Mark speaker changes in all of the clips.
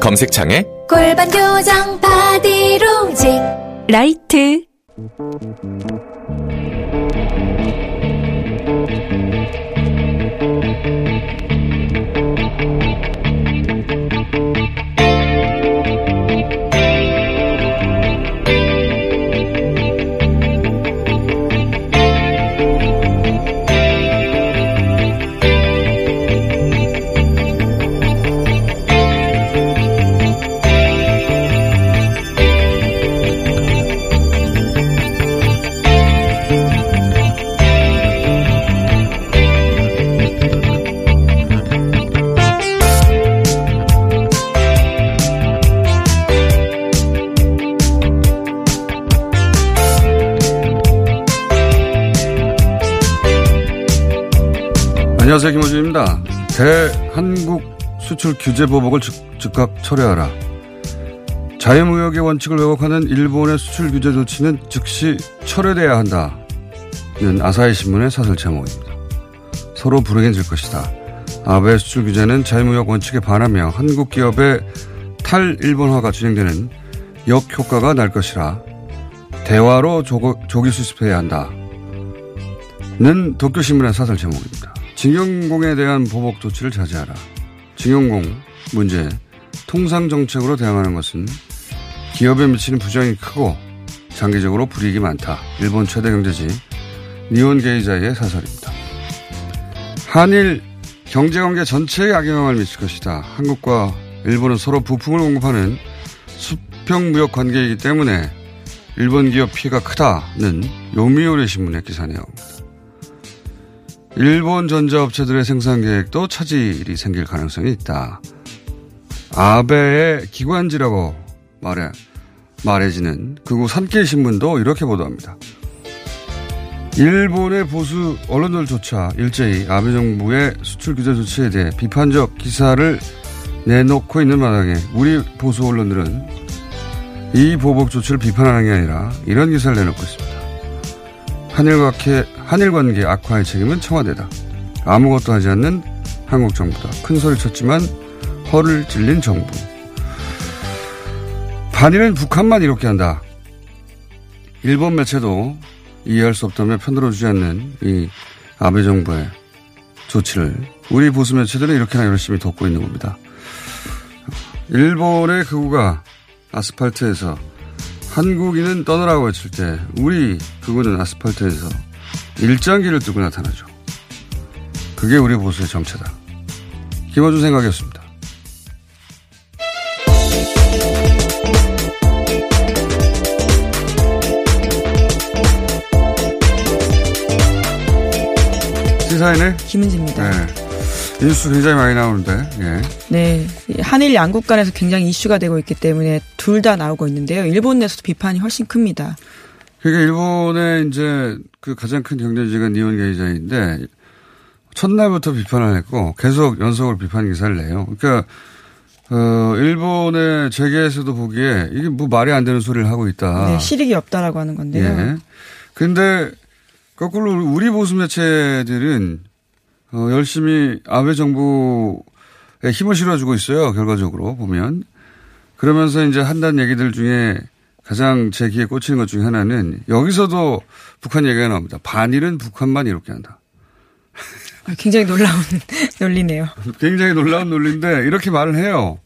Speaker 1: 검색창에
Speaker 2: 골반 교정 바디로직
Speaker 3: 라이트.
Speaker 4: 안녕하세요. 김호준입니다. 대한국 수출 규제 보복을 즉, 즉각 철회하라. 자유무역의 원칙을 왜곡하는 일본의 수출 규제 조치는 즉시 철회돼야 한다는 아사히 신문의 사설 제목입니다. 서로 부르겐질 것이다. 아베 수출 규제는 자유무역 원칙에 반하며 한국 기업의 탈일본화가 진행되는 역효과가 날 것이라 대화로 조, 조기 수습해야 한다. 는 도쿄신문의 사설 제목입니다. 징용공에 대한 보복 조치를 자제하라. 징용공 문제 통상 정책으로 대응하는 것은 기업에 미치는 부정이 크고 장기적으로 불이익이 많다. 일본 최대 경제지 니온 게이자의 사설입니다. 한일 경제관계 전체에 악영향을 미칠 것이다. 한국과 일본은 서로 부품을 공급하는 수평무역 관계이기 때문에 일본 기업 피해가 크다는 요미우리 신문의 기사 내용입니다. 일본 전자업체들의 생산 계획도 차질이 생길 가능성이 있다. 아베의 기관지라고 말해, 말해지는 극우 산케이 신문도 이렇게 보도합니다. 일본의 보수 언론들조차 일제히 아베 정부의 수출 규제 조치에 대해 비판적 기사를 내놓고 있는 마당에 우리 보수 언론들은 이 보복 조치를 비판하는 게 아니라 이런 기사를 내놓고 있습니다. 한일 관계, 한일 관계 악화의 책임은 청와대다. 아무것도 하지 않는 한국 정부다. 큰 소리 쳤지만 허를 찔린 정부. 반일은 북한만 이렇게 한다. 일본 매체도 이해할 수 없다며 편들어주지 않는 이 아베 정부의 조치를 우리 보수 매체들은 이렇게나 열심히 돕고 있는 겁니다. 일본의 극우가 아스팔트에서 한국인은 떠나라고 외칠 때 우리 그거는 아스팔트에서 일장기를 들고 나타나죠. 그게 우리 보수의 정체다. 김어준 생각이었습니다. 시사인의
Speaker 5: 김은지입니다.
Speaker 4: 네. 뉴스 굉장히 많이 나오는데, 예.
Speaker 5: 네. 한일 양국 간에서 굉장히 이슈가 되고 있기 때문에 둘 다 나오고 있는데요. 일본 내에서도 비판이 훨씬 큽니다.
Speaker 4: 그러니까 일본의 이제 그 가장 큰 경제지가 니온 게이자인데 첫날부터 비판을 했고 계속 연속으로 비판 기사를 내요. 그러니까 어 일본의 재계에서도 보기에 이게 뭐 말이 안 되는 소리를 하고 있다.
Speaker 5: 네, 실익이 없다라고 하는 건데요.
Speaker 4: 예. 근데 거꾸로 우리 보수 매체들은 어 열심히 아베 정부에 힘을 실어주고 있어요. 결과적으로 보면 그러면서 이제 한다는 얘기들 중에 가장 제 귀에 꽂히는 것 중에 하나는 여기서도 북한 얘기가 나옵니다. 반일은 북한만 이렇게 한다.
Speaker 5: 아, 굉장히 놀라운 논리네요.
Speaker 4: 굉장히 놀라운 논리인데 이렇게 말을 해요.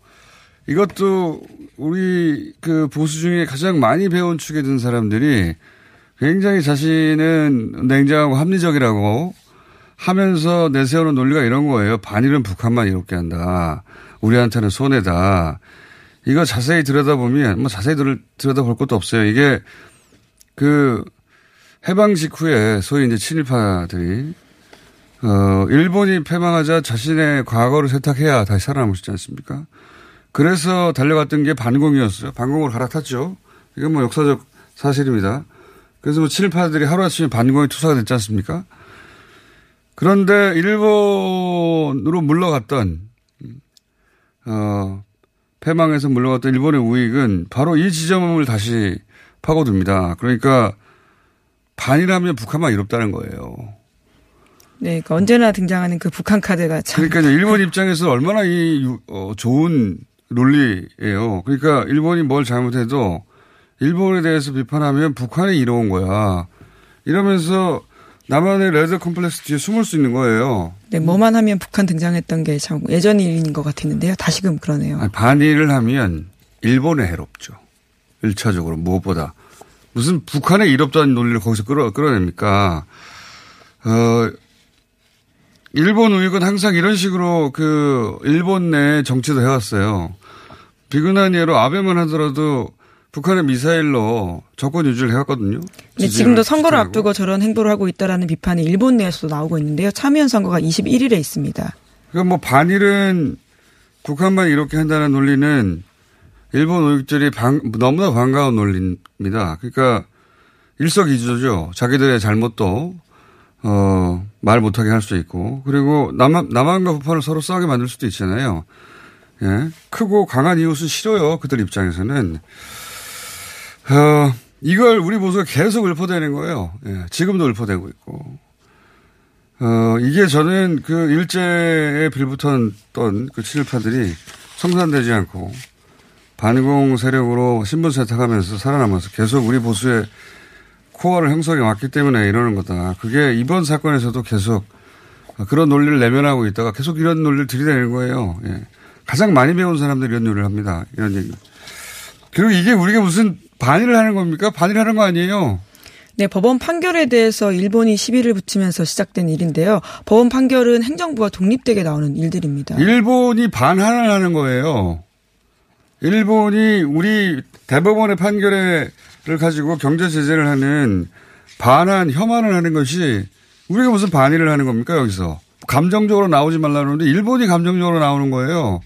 Speaker 4: 이것도 우리 그 보수 중에 가장 많이 배운 축에 든 사람들이 굉장히 자신은 냉정하고 합리적이라고 하면서 내세우는 논리가 이런 거예요. 반일은 북한만 이롭게 한다. 우리한테는 손해다. 이거 자세히 들여다보면 뭐 자세히 들, 들여다볼 것도 없어요. 이게 그 해방 직후에 소위 이제 친일파들이 어 일본이 패망하자 자신의 과거를 세탁해야 다시 살아남을 수 있지 않습니까? 그래서 달려갔던 게 반공이었어요. 반공을 갈아탔죠. 이건 뭐 역사적 사실입니다. 그래서 뭐 친일파들이 하루아침에 반공에 투사가 됐지 않습니까? 그런데 일본으로 물러갔던 어 패망에서 물러갔던 일본의 우익은 바로 이 지점을 다시 파고듭니다. 그러니까 반이라면 북한만 이롭다는 거예요.
Speaker 5: 네, 그러니까 언제나 등장하는 그 북한 카드가 참.
Speaker 4: 그러니까 일본 입장에서 얼마나 이 어, 좋은 논리예요. 그러니까 일본이 뭘 잘못해도 일본에 대해서 비판하면 북한에 이로운 거야. 이러면서 남한의 레드 컴플렉스 뒤에 숨을 수 있는 거예요.
Speaker 5: 네, 뭐만 하면 북한 등장했던 게 참 예전 일인 것 같았는데요. 다시금 그러네요.
Speaker 4: 아니, 반일을 하면 일본에 해롭죠. 1차적으로 무엇보다. 무슨 북한에 이롭다는 논리를 거기서 끌어, 끌어냅니까? 어, 일본 우익은 항상 이런 식으로 그 일본 내 정치도 해왔어요. 비근한 예로 아베만 하더라도 북한의 미사일로 정권 유지를 해왔거든요.
Speaker 5: 네, 지금도 선거를 앞두고 저런 행보를 하고 있다라는 비판이 일본 내에서도 나오고 있는데요. 참여연 선거가 21일에 있습니다.
Speaker 4: 그러니까 뭐 반일은 북한만 이렇게 한다는 논리는 일본 우익들이 방, 너무나 반가운 논리입니다. 그러니까 일석이조죠. 자기들의 잘못도 어, 말 못하게 할 수 있고 그리고 남한, 남한과 북한을 서로 싸우게 만들 수도 있잖아요. 예. 크고 강한 이웃은 싫어요. 그들 입장에서는. 어, 이걸 우리 보수가 계속 읊어대는 거예요. 예. 지금도 읊어대고 있고. 어, 이게 저는 그 일제에 빌붙었던 그 친일파들이 성산되지 않고 반공 세력으로 신분 세탁하면서 살아남아서 계속 우리 보수의 코어를 형성해 왔기 때문에 이러는 거다. 그게 이번 사건에서도 계속 그런 논리를 내면하고 있다가 계속 이런 논리를 들이대는 거예요. 예. 가장 많이 배운 사람들이 이런 논리를 합니다. 이런 얘기. 그리고 이게 우리가 무슨 반일을 하는 겁니까? 반일하는 거 아니에요?
Speaker 5: 네, 법원 판결에 대해서 일본이 시비를 붙이면서 시작된 일인데요. 법원 판결은 행정부가 독립되게 나오는 일들입니다.
Speaker 4: 일본이 반환을 하는 거예요. 일본이 우리 대법원의 판결을 가지고 경제 제재를 하는 반환, 혐한을 하는 것이 우리가 무슨 반일을 하는 겁니까, 여기서? 감정적으로 나오지 말라는데 일본이 감정적으로 나오는 거예요.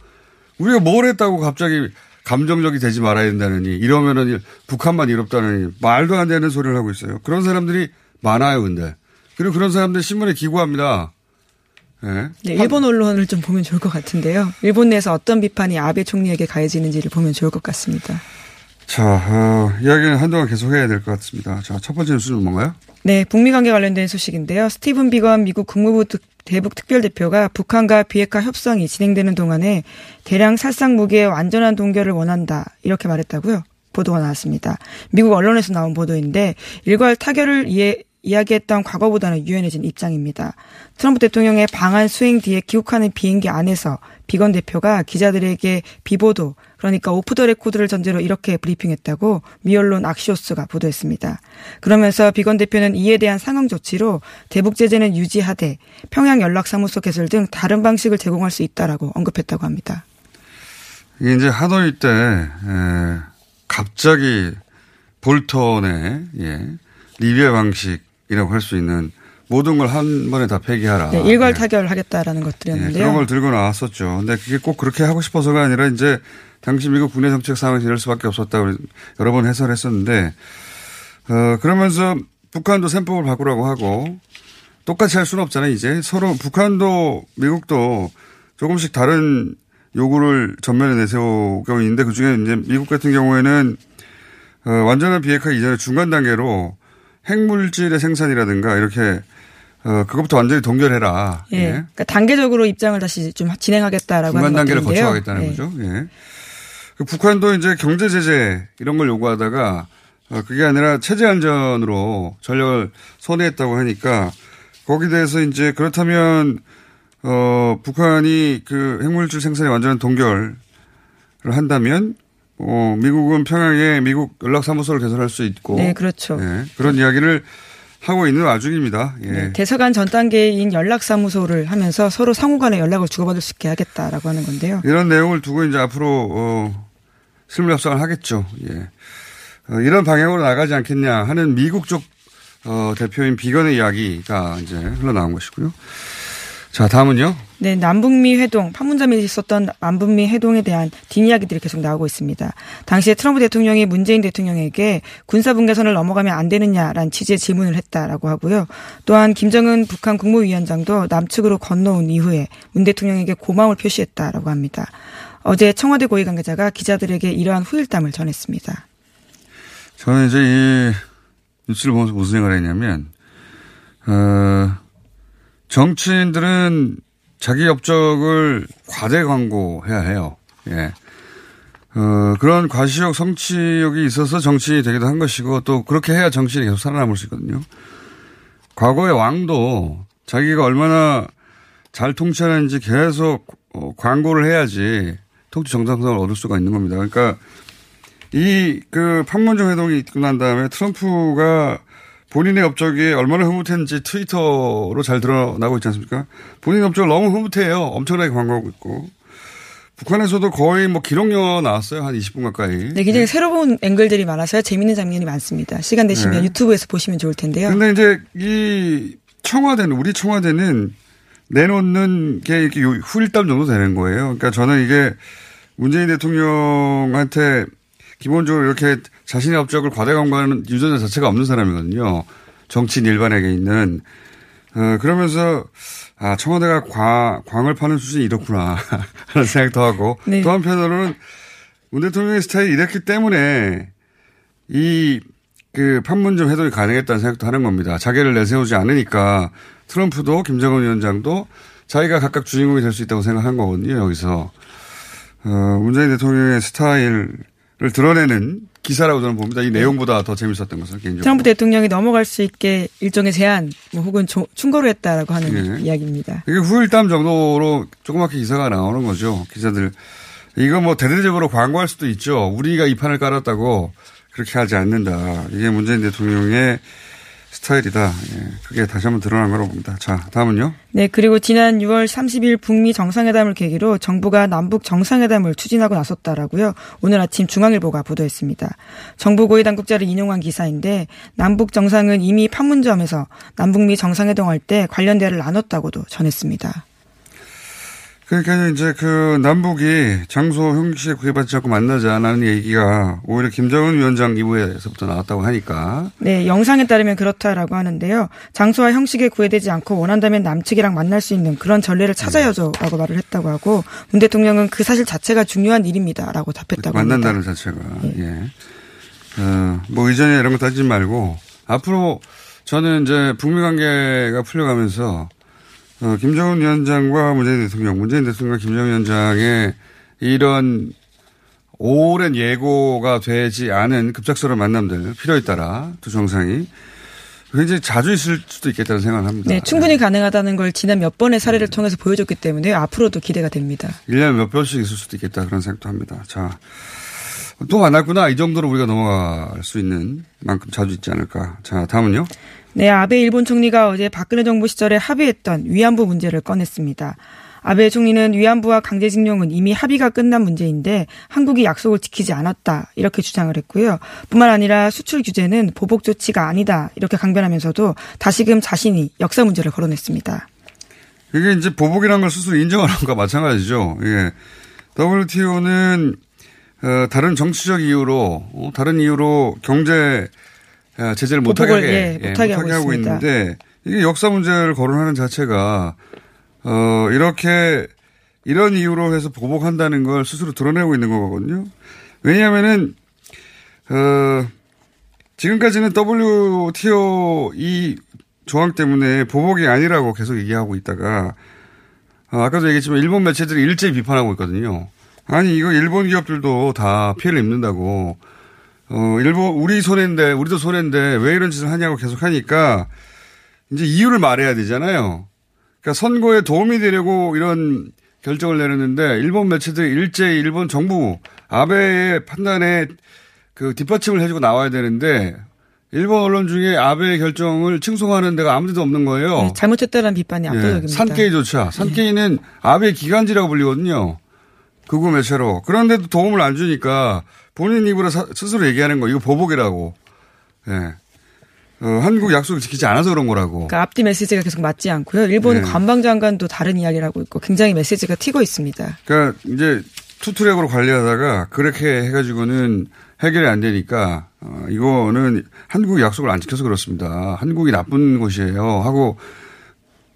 Speaker 4: 우리가 뭘 했다고 갑자기 감정적이 되지 말아야 된다느니 이러면은 북한만 이롭다느니 말도 안 되는 소리를 하고 있어요. 그런 사람들이 많아요, 근데. 그리고 그런 사람들 신문에 기고합니다.
Speaker 5: 네. 네, 일본 언론을 좀 보면 좋을 것 같은데요. 일본 내에서 어떤 비판이 아베 총리에게 가해지는지를 보면 좋을 것 같습니다.
Speaker 4: 자, 어, 이야기는 한동안 계속해야 될 것 같습니다. 자, 첫 번째 뉴스는 뭔가요?
Speaker 5: 네, 북미 관계 관련된 소식인데요. 스티븐 비건 미국 국무부 대북 특별대표가 북한과 비핵화 협상이 진행되는 동안에 대량 살상 무기의 완전한 동결을 원한다 이렇게 말했다고요. 보도가 나왔습니다. 미국 언론에서 나온 보도인데 일괄 타결을 이해, 이야기했던 과거보다는 유연해진 입장입니다. 트럼프 대통령의 방한 수행 뒤에 귀국하는 비행기 안에서 비건 대표가 기자들에게 비보도 그러니까 오프 더 레코드를 전제로 이렇게 브리핑했다고 미 언론 악시오스가 보도했습니다. 그러면서 비건 대표는 이에 대한 상응 조치로 대북 제재는 유지하되 평양 연락사무소 개설 등 다른 방식을 제공할 수 있다라고 언급했다고 합니다.
Speaker 4: 이게 이제 하노이 때 에, 갑자기 볼턴의 예, 리비아 방식이라고 할 수 있는 모든 걸 한 번에 다 폐기하라.
Speaker 5: 네, 일괄 타결하겠다라는 것들이었는데요.
Speaker 4: 네, 그런 걸 들고 나왔었죠. 근데 그게 꼭 그렇게 하고 싶어서가 아니라 이제 당시 미국 국내 정책 상황에서 이럴 수밖에 없었다고 여러 번 해설했었는데 어, 그러면서 북한도 셈법을 바꾸라고 하고 똑같이 할 수는 없잖아요. 이제 서로 북한도 미국도 조금씩 다른 요구를 전면에 내세우고 있는데 그 중에 이제 미국 같은 경우에는 어, 완전한 비핵화 이전에 중간 단계로 핵물질의 생산이라든가 이렇게 어, 그것부터 완전히 동결해라.
Speaker 5: 예. 예. 그러니까 단계적으로 입장을 다시 좀 진행하겠다라고
Speaker 4: 중간
Speaker 5: 하는
Speaker 4: 단계를
Speaker 5: 것들인데요.
Speaker 4: 거쳐가겠다는
Speaker 5: 예.
Speaker 4: 거죠. 예. 그 북한도 이제 경제 제재 이런 걸 요구하다가 어, 그게 아니라 체제 안전으로 전력을 선회했다고 하니까 거기에 대해서 이제 그렇다면 어, 북한이 그 핵물질 생산의 완전한 동결을 한다면 어, 미국은 평양에 미국 연락사무소를 개설할 수 있고.
Speaker 5: 네, 그렇죠.
Speaker 4: 예, 그런 이야기를 하고 있는 와중입니다. 예.
Speaker 5: 네, 대사관 전 단계인 연락사무소를 하면서 서로 상호간에 연락을 주고받을 수 있게 하겠다라고 하는 건데요.
Speaker 4: 이런 내용을 두고 이제 앞으로 어, 실무 협상을 하겠죠. 예. 어, 이런 방향으로 나가지 않겠냐 하는 미국 쪽 어, 대표인 비건의 이야기가 이제 흘러나온 것이고요. 자, 다음은요.
Speaker 5: 네, 남북미 회동, 판문점에 있었던 남북미 회동에 대한 뒷이야기들이 계속 나오고 있습니다. 당시에 트럼프 대통령이 문재인 대통령에게 군사분계선을 넘어가면 안 되느냐라는 취지의 질문을 했다라고 하고요. 또한 김정은 북한 국무위원장도 남측으로 건너온 이후에 문 대통령에게 고마움을 표시했다라고 합니다. 어제 청와대 고위 관계자가 기자들에게 이러한 후일담을 전했습니다.
Speaker 4: 저는 이제 이 뉴스를 보면서 무슨 생각을 했냐면, 어, 정치인들은 자기 업적을 과대 광고해야 해요. 예. 어, 그런 과시욕, 성취욕이 있어서 정치인이 되기도 한 것이고 또 그렇게 해야 정치인이 계속 살아남을 수 있거든요. 과거의 왕도 자기가 얼마나 잘 통치하는지 계속 어, 광고를 해야지 통치 정상성을 얻을 수가 있는 겁니다. 그러니까 이 그 판문점 회동이 끝난 다음에 트럼프가 본인의 업적이 얼마나 흐뭇했는지 트위터로 잘 드러나고 있지 않습니까? 본인 업적을 너무 흐뭇해요. 엄청나게 광고하고 있고. 북한에서도 거의 뭐 기록여 나왔어요. 한 20분 가까이.
Speaker 5: 네, 굉장히 새로운 앵글들이 많아서요. 재밌는 장면이 많습니다. 시간 되시면
Speaker 4: 네.
Speaker 5: 유튜브에서 보시면 좋을 텐데요.
Speaker 4: 근데 이제 이 청와대는, 우리 청와대는 내놓는 게 이렇게 요- 후일담 정도 되는 거예요. 그러니까 저는 이게 문재인 대통령한테 기본적으로 이렇게 자신의 업적을 과대 광고하는 유전자 자체가 없는 사람이거든요. 정치인 일반에게 있는. 어, 그러면서, 아, 청와대가 광, 광을 파는 수준이 이렇구나. 하는 생각도 하고.
Speaker 5: 네.
Speaker 4: 또 한편으로는 문 대통령의 스타일이 이랬기 때문에 이, 그 판문점 회동이 가능했다는 생각도 하는 겁니다. 자기를 내세우지 않으니까 트럼프도 김정은 위원장도 자기가 각각 주인공이 될 수 있다고 생각한 거거든요, 여기서. 어, 문재인 대통령의 스타일을 드러내는 기사라고 저는 봅니다. 이 내용보다 더 재밌었던 것은 개인적으로.
Speaker 5: 트럼프 대통령이 넘어갈 수 있게 일종의 제한 뭐 혹은 조- 충고를 했다라고 하는
Speaker 4: 예.
Speaker 5: 이야기입니다.
Speaker 4: 이게 후일담 정도로 조그맣게 기사가 나오는 거죠. 기자들. 이거 뭐 대대적으로 광고할 수도 있죠. 우리가 이 판을 깔았다고 그렇게 하지 않는다. 이게 문재인 대통령의 스타일이다. 예, 그게 다시 한번 드러난 거라고 봅니다. 자, 다음은요.
Speaker 5: 네, 그리고 지난 6월 30일 북미 정상회담을 계기로 정부가 남북 정상회담을 추진하고 나섰다라고요. 오늘 아침 중앙일보가 보도했습니다. 정부 고위 당국자를 인용한 기사인데 남북 정상은 이미 판문점에서 남북미 정상회동할 때 관련 대화를 나눴다고도 전했습니다.
Speaker 4: 그러니까 이제 그 남북이 장소 형식에 구애받지 않고 만나자라는 얘기가 오히려 김정은 위원장 이부에서부터 나왔다고 하니까
Speaker 5: 네, 영상에 따르면 그렇다라고 하는데요. 장소와 형식에 구애되지 않고 원한다면 남측이랑 만날 수 있는 그런 전례를 찾아야죠라고 말을 했다고 하고 문 대통령은 그 사실 자체가 중요한 일입니다라고 답했다고 합니다.
Speaker 4: 만난다는 자체가 예. 어, 뭐 의전이나 이런 거 따지지 말고 앞으로 저는 이제 북미 관계가 풀려가면서 어, 김정은 위원장과 문재인 대통령, 문재인 대통령과 김정은 위원장의 이런 오랜 예고가 되지 않은 급작스러운 만남들 필요에 따라 두 정상이 굉장히 자주 있을 수도 있겠다는 생각을 합니다.
Speaker 5: 네, 충분히 가능하다는 걸 지난 몇 번의 사례를 통해서 보여줬기 때문에 앞으로도 기대가 됩니다.
Speaker 4: 1년에 몇 번씩 있을 수도 있겠다 그런 생각도 합니다. 자, 또 만났구나. 이 정도로 우리가 넘어갈 수 있는 만큼 자주 있지 않을까. 자, 다음은요.
Speaker 5: 네, 아베 일본 총리가 어제 박근혜 정부 시절에 합의했던 위안부 문제를 꺼냈습니다. 아베 총리는 위안부와 강제징용은 이미 합의가 끝난 문제인데 한국이 약속을 지키지 않았다 이렇게 주장을 했고요. 뿐만 아니라 수출 규제는 보복 조치가 아니다 이렇게 강변하면서도 다시금 자신이 역사 문제를 거론했습니다.
Speaker 4: 이게 이제 보복이라는 걸 스스로 인정하는 것과 마찬가지죠. 예. WTO는 어, 다른 정치적 이유로 어, 다른 이유로 경제 어, 제재를 못하게 하게,
Speaker 5: 예, 못하게 하고
Speaker 4: 하고
Speaker 5: 있습니다.
Speaker 4: 있는데 이게 역사 문제를 거론하는 자체가 어, 이렇게 이런 이유로 해서 보복한다는 걸 스스로 드러내고 있는 거거든요. 왜냐하면은 어, 지금까지는 WTO 이 조항 때문에 보복이 아니라고 계속 얘기하고 있다가 어, 아까도 얘기했지만 일본 매체들이 일제히 비판하고 있거든요. 아니 이거 일본 기업들도 다 피해를 입는다고. 어 일본 우리 손해인데 우리도 손해인데 왜 이런 짓을 하냐고 계속 하니까 이제 이유를 말해야 되잖아요. 그러니까 선거에 도움이 되려고 이런 결정을 내렸는데 일본 매체들이 일제히 일본 정부 아베의 판단에 그 뒷받침을 해주고 나와야 되는데 일본 언론 중에 아베의 결정을 칭송하는 데가 아무 데도 없는 거예요.
Speaker 5: 네, 잘못했다는 비판이
Speaker 4: 예,
Speaker 5: 압도적입니다.
Speaker 4: 산케이조차. 산케이는 아베 기간지라고 불리거든요. 극우 매체로. 그런데도 도움을 안 주니까 본인 입으로 사- 스스로 얘기하는 거 이거 보복이라고. 예. 어, 한국 약속을 지키지 않아서 그런 거라고.
Speaker 5: 그러니까 앞뒤 메시지가 계속 맞지 않고요. 일본
Speaker 4: 네.
Speaker 5: 관방장관도 다른 이야기를 하고 있고 굉장히 메시지가 튀고 있습니다.
Speaker 4: 그러니까 이제 투트랙으로 관리하다가 그렇게 해가지고는 해결이 안 되니까 어, 이거는 한국이 약속을 안 지켜서 그렇습니다. 한국이 나쁜 곳이에요. 하고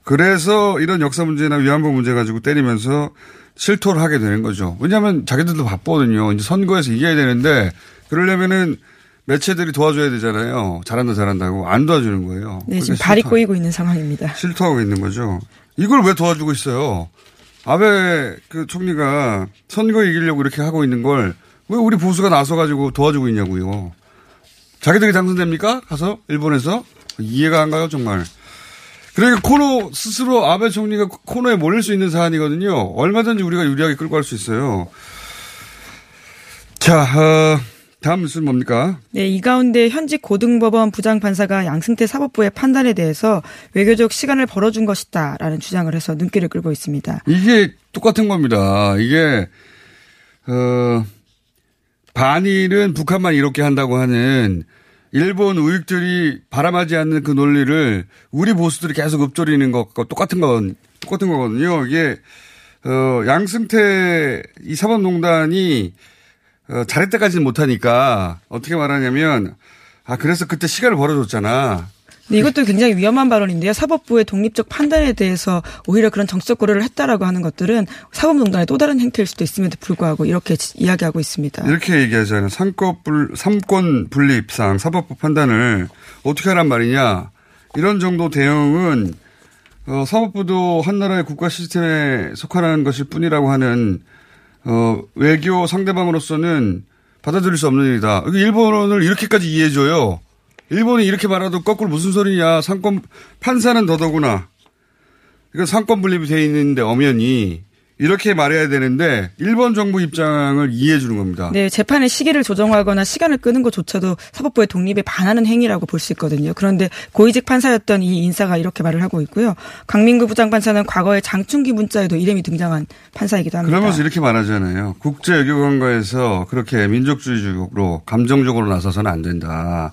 Speaker 4: 그래서 이런 역사 문제나 위안부 문제 가지고 때리면서 실토를 하게 되는 거죠. 왜냐하면 자기들도 바쁘거든요. 이제 선거에서 이겨야 되는데 그러려면은 매체들이 도와줘야 되잖아요. 잘한다 잘한다고 안 도와주는 거예요.
Speaker 5: 네, 지금
Speaker 4: 그러니까
Speaker 5: 발이
Speaker 4: 실토-
Speaker 5: 꼬이고 있는 상황입니다.
Speaker 4: 실토하고 있는 거죠. 이걸 왜 도와주고 있어요? 아베 그 총리가 선거 이기려고 이렇게 하고 있는 걸 왜 우리 보수가 나서가지고 도와주고 있냐고요. 자기들이 당선됩니까? 가서 일본에서 이해가 안 가요 정말. 그러니까 코너 스스로 아베 총리가 코너에 몰릴 수 있는 사안이거든요. 얼마든지 우리가 유리하게 끌고 갈 수 있어요. 자, 어, 다음 뉴스는 뭡니까?
Speaker 5: 네, 이 가운데 현직 고등법원 부장판사가 양승태 사법부의 판단에 대해서 외교적 시간을 벌어준 것이다라는 주장을 해서 눈길을 끌고 있습니다.
Speaker 4: 이게 똑같은 겁니다. 이게 어 반일은 북한만 이렇게 한다고 하는 일본 우익들이 바람하지 않는 그 논리를 우리 보수들이 계속 읊조리는 것과 똑같은 건 똑같은 거거든요. 이게 어 양승태 이 사법농단이 어, 잘했다까지는 못하니까 어떻게 말하냐면 아 그래서 그때 시간을 벌어줬잖아.
Speaker 5: 근데 이것도 굉장히 위험한 발언인데요. 사법부의 독립적 판단에 대해서 오히려 그런 정치적 고려를 했다라고 하는 것들은 사법농단의 또 다른 행태일 수도 있음에도 불구하고 이렇게 지- 이야기하고 있습니다.
Speaker 4: 이렇게 얘기하잖아요. 삼권, 불, 삼권 분립상 사법부 판단을 어떻게 하란 말이냐. 이런 정도 대응은 어, 사법부도 한 나라의 국가 시스템에 속하는 것일 뿐이라고 하는 어, 외교 상대방으로서는 받아들일 수 없는 일이다. 일본을 이렇게까지 이해해줘요. 일본이 이렇게 말해도 거꾸로 무슨 소리냐. 상권, 판사는 더더구나. 이거 상권 분립이 돼 있는데 엄연히 이렇게 말해야 되는데 일본 정부 입장을 이해해 주는 겁니다.
Speaker 5: 네, 재판의 시기를 조정하거나 시간을 끄는 것조차도 사법부의 독립에 반하는 행위라고 볼 수 있거든요. 그런데 고위직 판사였던 이 인사가 이렇게 말을 하고 있고요. 강민구 부장판사는 과거에 장충기 문자에도 이름이 등장한 판사이기도 합니다.
Speaker 4: 그러면서 이렇게 말하잖아요. 국제 외교관과에서 그렇게 민족주의적으로 감정적으로 나서서는 안 된다.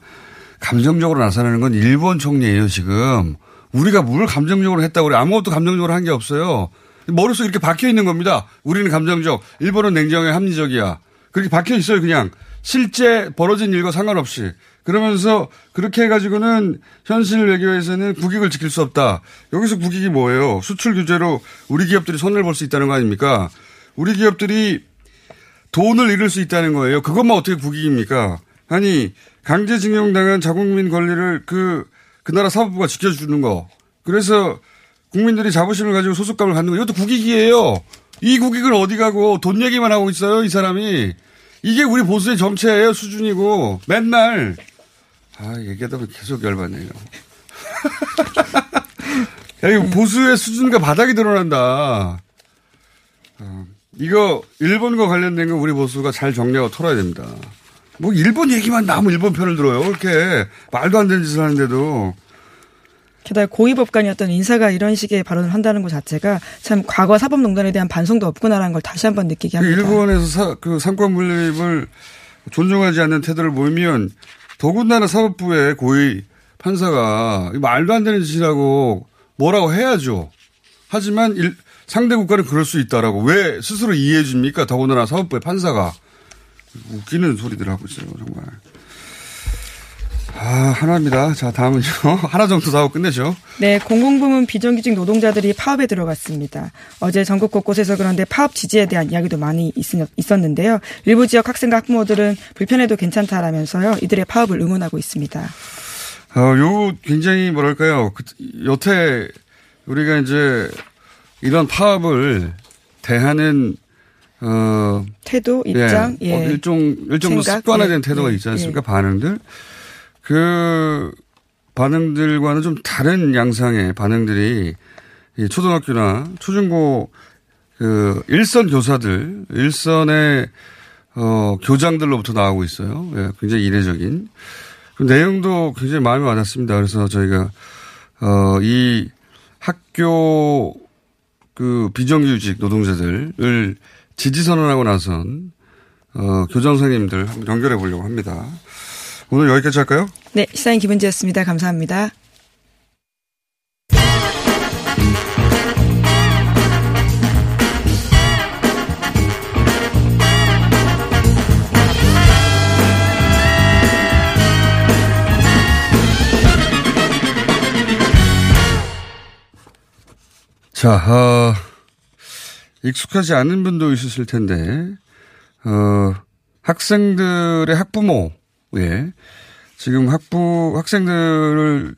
Speaker 4: 감정적으로 나서는 건 일본 총리예요 지금. 우리가 뭘 감정적으로 했다고 그래. 아무것도 감정적으로 한 게 없어요. 머릿속에 이렇게 박혀 있는 겁니다. 우리는 감정적, 일본은 냉정해 합리적이야. 그렇게 박혀 있어요 그냥. 실제 벌어진 일과 상관없이. 그러면서 그렇게 해가지고는 현실 외교에서는 국익을 지킬 수 없다. 여기서 국익이 뭐예요? 수출 규제로 우리 기업들이 손을 볼 수 있다는 거 아닙니까? 우리 기업들이 돈을 잃을 수 있다는 거예요. 그것만 어떻게 국익입니까? 아니 강제징용 당한 자국민 권리를 그, 그 나라 사법부가 지켜주는 거. 그래서 국민들이 자부심을 가지고 소속감을 갖는 거. 이것도 국익이에요. 이 국익을 어디 가고 돈 얘기만 하고 있어요. 이 사람이. 이게 우리 보수의 정체예요. 수준이고. 맨날. 아, 얘기하다 보면 계속 열받네요. 야, 이거 보수의 수준과 바닥이 드러난다. 어, 이거 일본과 관련된 거 우리 보수가 잘 정리하고 털어야 됩니다. 뭐 일본 얘기만 나면 일본 편을 들어요. 그렇게 말도 안 되는 짓을 하는데도
Speaker 5: 게다가 고위법관이었던 인사가 이런 식의 발언을 한다는 것 자체가 참 과거 사법농단에 대한 반성도 없구나라는 걸 다시 한번 느끼게
Speaker 4: 그
Speaker 5: 합니다.
Speaker 4: 일본에서 사, 그 상권 분립을 존중하지 않는 태도를 보이면 더군다나 사법부의 고위 판사가 말도 안 되는 짓이라고 뭐라고 해야죠. 하지만 일- 상대 국가는 그럴 수 있다라고 왜 스스로 이해해 줍니까? 더군다나 사법부의 판사가 웃기는 소리들 하고 있어요. 정말. 아, 하나입니다. 자, 다음은요. 하나 정도 다 하고 끝내죠.
Speaker 5: 네, 공공부문 비정규직 노동자들이 파업에 들어갔습니다. 어제 전국 곳곳에서 그런데 파업 지지에 대한 이야기도 많이 있, 있었는데요. 일부 지역 학생과 학부모들은 불편해도 괜찮다라면서요. 이들의 파업을 응원하고 있습니다.
Speaker 4: 어, 요 굉장히 뭐랄까요. 그, 여태 우리가 이제 이런 파업을 대하는 어,
Speaker 5: 태도, 입장, 예.
Speaker 4: 어, 일종 일정도
Speaker 5: 생각,
Speaker 4: 습관화된
Speaker 5: 예,
Speaker 4: 태도가
Speaker 5: 예,
Speaker 4: 있지 않습니까? 반응들 그 반응들과는 좀 다른 양상의 반응들이 이 초등학교나 초중고 그 일선 교사들, 일선의 어, 교장들로부터 나오고 있어요. 예, 굉장히 이례적인. 그 내용도 굉장히 마음에 와닿습니다. 그래서 저희가 어, 이 학교 그 비정규직 노동자들을 지지 선언하고 나선 어, 교장 선생님들 한번 연결해 보려고 합니다. 오늘 여기까지 할까요?
Speaker 5: 네, 시사인 김은지였습니다. 감사합니다.
Speaker 4: 자, 어, 익숙하지 않은 분도 있으실 텐데, 어, 학생들의 학부모, 예. 지금 학부, 학생들을,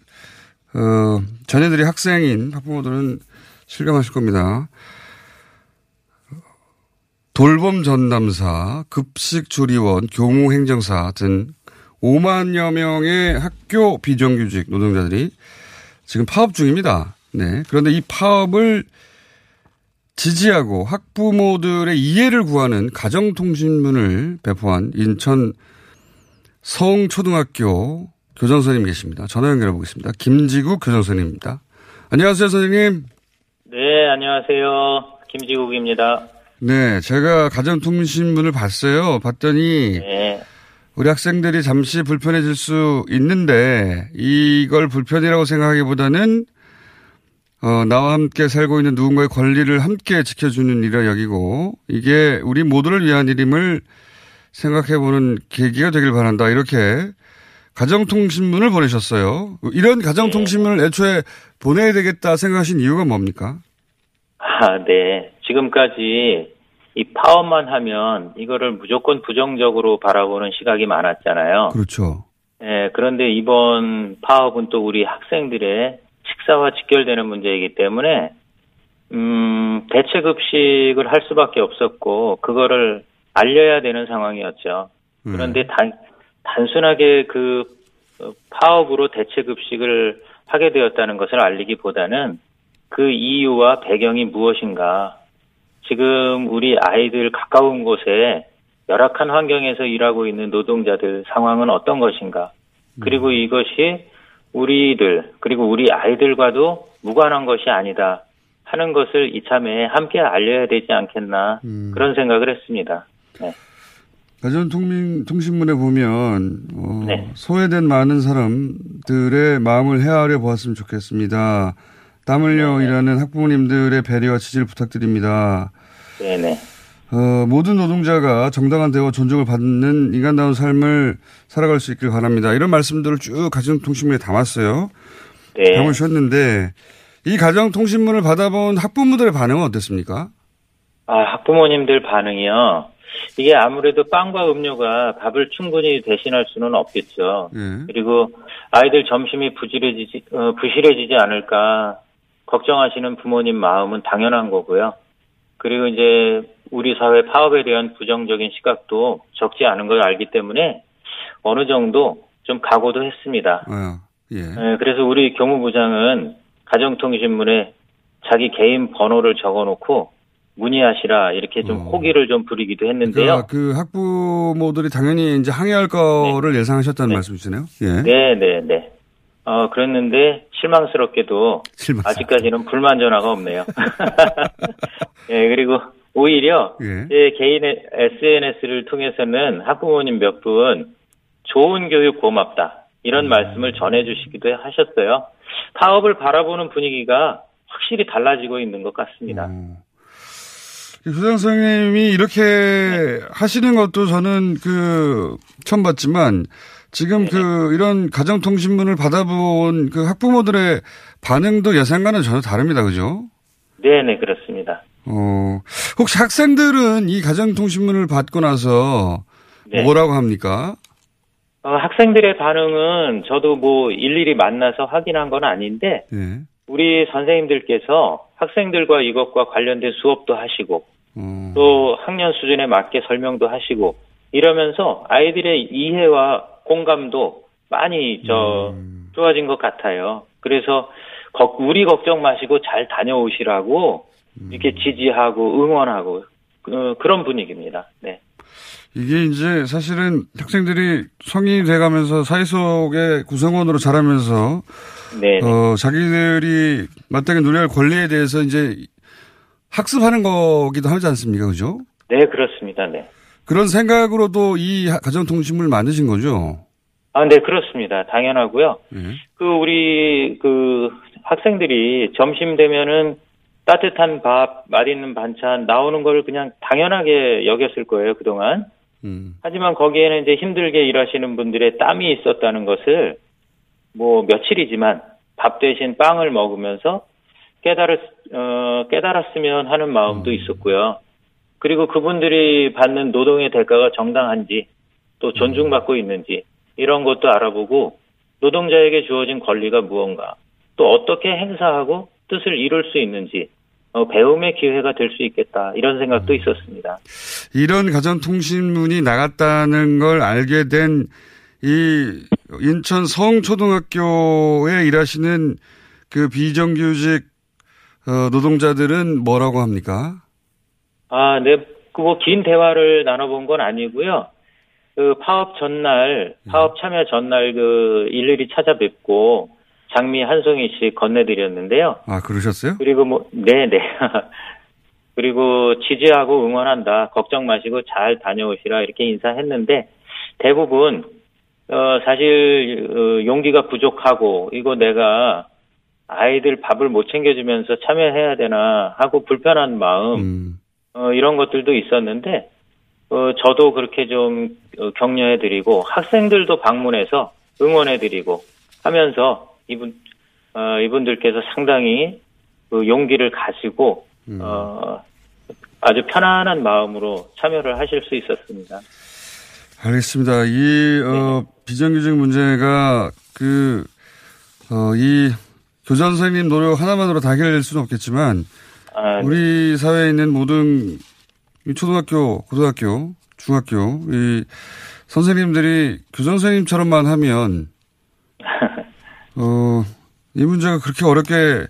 Speaker 4: 어, 자녀들이 학생인 학부모들은 실감하실 겁니다. 돌봄 전담사, 급식 조리원, 교무 행정사 등 5만여 명의 학교 비정규직 노동자들이 지금 파업 중입니다. 네. 그런데 이 파업을 지지하고 학부모들의 이해를 구하는 가정통신문을 배포한 인천 성초등학교 교장선생님 계십니다. 전화 연결해 보겠습니다. 김지국 교장선생님입니다. 안녕하세요, 선생님.
Speaker 6: 네, 안녕하세요. 김지국입니다.
Speaker 4: 네, 제가 가정통신문을 봤어요. 봤더니
Speaker 6: 네,
Speaker 4: 우리 학생들이 잠시 불편해질 수 있는데 이걸 불편이라고 생각하기보다는 어, 나와 함께 살고 있는 누군가의 권리를 함께 지켜주는 일이라 여기고 이게 우리 모두를 위한 일임을 생각해보는 계기가 되길 바란다. 이렇게 가정통신문을 보내셨어요. 이런 가정통신문을 애초에 보내야 되겠다 생각하신 이유가 뭡니까?
Speaker 6: 아, 네. 지금까지 이 파업만 하면 이거를 무조건 부정적으로 바라보는 시각이 많았잖아요.
Speaker 4: 그렇죠.
Speaker 6: 네, 그런데 이번 파업은 또 우리 학생들의 식사와 직결되는 문제이기 때문에 음, 대체 급식을 할 수밖에 없었고 그거를 알려야 되는 상황이었죠. 그런데 단 단순하게 그 어, 파업으로 대체 급식을 하게 되었다는 것을 알리기보다는 그 이유와 배경이 무엇인가. 지금 우리 아이들 가까운 곳에 열악한 환경에서 일하고 있는 노동자들 상황은 어떤 것인가. 그리고 이것이 우리들 그리고 우리 아이들과도 무관한 것이 아니다 하는 것을 이참에 함께 알려야 되지 않겠나 그런 생각을 했습니다. 네.
Speaker 4: 가정통신문에 보면 어,
Speaker 6: 네.
Speaker 4: 소외된 많은 사람들의 마음을 헤아려 보았으면 좋겠습니다. 땀 흘려
Speaker 6: 네.
Speaker 4: 일하는 학부모님들의 배려와 지지를 부탁드립니다.
Speaker 6: 네네.
Speaker 4: 어, 모든 노동자가 정당한 대우와 존중을 받는 인간다운 삶을 살아갈 수 있길 바랍니다. 이런 말씀들을 쭉 가정통신문에 담았어요.
Speaker 6: 네.
Speaker 4: 담으셨는데 이 가정통신문을 받아본 학부모들의 반응은 어땠습니까?
Speaker 6: 아, 학부모님들 반응이요. 이게 아무래도 빵과 음료가 밥을 충분히 대신할 수는 없겠죠.
Speaker 4: 예.
Speaker 6: 그리고 아이들 점심이 부실해지지, 어, 부실해지지 않을까 걱정하시는 부모님 마음은 당연한 거고요. 그리고 이제 우리 사회 파업에 대한 부정적인 시각도 적지 않은 걸 알기 때문에 어느 정도 좀 각오도 했습니다.
Speaker 4: 아, 예.
Speaker 6: 예, 그래서 우리 교무부장은 가정통신문에 자기 개인 번호를 적어놓고 문의하시라 이렇게 좀
Speaker 4: 어.
Speaker 6: 호기를 좀 부리기도 했는데요.
Speaker 4: 그러니까 그 학부모들이 당연히 이제 항의할 거를 예상하셨다는
Speaker 6: 네.
Speaker 4: 말씀이시네요. 예.
Speaker 6: 네, 네, 네. 어, 그랬는데 실망스럽게도
Speaker 4: 실망.
Speaker 6: 아직까지는 불만 전화가 없네요. 예, 그리고 오히려
Speaker 4: 예.
Speaker 6: 제 개인의 SNS를 통해서는 학부모님 몇 분 좋은 교육 고맙다 이런 말씀을 전해주시기도 하셨어요. 파업을 바라보는 분위기가 확실히 달라지고 있는 것 같습니다.
Speaker 4: 어. 교장 선생님이 이렇게 하시는 것도 저는 그 처음 봤지만 지금 그 이런 가정통신문을 받아본 그 학부모들의 반응도 예상과는 전혀 다릅니다. 그죠?
Speaker 6: 네, 네 그렇습니다.
Speaker 4: 어, 혹시 학생들은 이 가정통신문을 받고 나서
Speaker 6: 네.
Speaker 4: 뭐라고 합니까?
Speaker 6: 어, 학생들의 반응은 저도 뭐 일일이 만나서 확인한 건 아닌데
Speaker 4: 예.
Speaker 6: 우리 선생님들께서 학생들과 이것과 관련된 수업도 하시고
Speaker 4: 어,
Speaker 6: 또 학년 수준에 맞게 설명도 하시고 이러면서 아이들의 이해와 공감도 많이 저 좋아진 것 같아요. 그래서 걱- 우리 걱정 마시고 잘 다녀오시라고 이렇게 지지하고 응원하고 그, 그런 분위기입니다. 네.
Speaker 4: 이게 이제 사실은 학생들이 성인이 돼가면서 사회 속의 구성원으로 자라면서
Speaker 6: 네.
Speaker 4: 어, 자기들이 마땅히 누려야 할 권리에 대해서 이제 학습하는 거기도 하지 않습니까? 그죠?
Speaker 6: 네, 그렇습니다. 네.
Speaker 4: 그런 생각으로도 이 가정통신문을 만드신 거죠?
Speaker 6: 아, 네, 그렇습니다. 당연하고요.
Speaker 4: 예.
Speaker 6: 그 우리 그 학생들이 점심 되면은 따뜻한 밥, 맛있는 반찬 나오는 걸 그냥 당연하게 여겼을 거예요, 그동안.
Speaker 4: 음.
Speaker 6: 하지만 거기에는 이제 힘들게 일하시는 분들의 땀이 있었다는 것을 뭐 며칠이지만 밥 대신 빵을 먹으면서 깨달았, 어, 깨달았으면 하는 마음도 있었고요. 그리고 그분들이 받는 노동의 대가가 정당한지 또 존중받고 있는지 이런 것도 알아보고 노동자에게 주어진 권리가 무언가 또 어떻게 행사하고 뜻을 이룰 수 있는지 어, 배움의 기회가 될 수 있겠다 이런 생각도 있었습니다.
Speaker 4: 이런 가정통신문이 나갔다는 걸 알게 된 이 인천 성초등학교에 일하시는 그 비정규직 어, 노동자들은 뭐라고 합니까?
Speaker 6: 아, 네. 그뭐긴 대화를 나눠본 건 아니고요. 그 파업 전날, 파업 참여 전날 그 일일이 찾아뵙고 장미 한 송이씩 건네드렸는데요.
Speaker 4: 아 그러셨어요?
Speaker 6: 그리고 뭐, 네네. 그리고 지지하고 응원한다. 걱정 마시고 잘 다녀오시라. 이렇게 인사했는데 대부분, 어, 사실, 어, 용기가 부족하고 이거 내가 아이들 밥을 못 챙겨주면서 참여해야 되나 하고 불편한 마음,
Speaker 4: 음.
Speaker 6: 어, 이런 것들도 있었는데, 어, 저도 그렇게 좀 어, 격려해드리고, 학생들도 방문해서 응원해드리고 하면서 이분, 어, 이분들께서 상당히 그 용기를 가지고, 어, 아주 편안한 마음으로 참여를 하실 수 있었습니다.
Speaker 4: 알겠습니다. 이, 어, 비정규직 문제가 그, 어, 이 교장 선생님 노력 하나만으로 다 해결될 수는 없겠지만
Speaker 6: 아, 네.
Speaker 4: 우리 사회에 있는 모든 이 초등학교, 고등학교, 중학교, 이 선생님들이 교장 선생님처럼만 하면, 어, 이 문제가 그렇게 어렵게,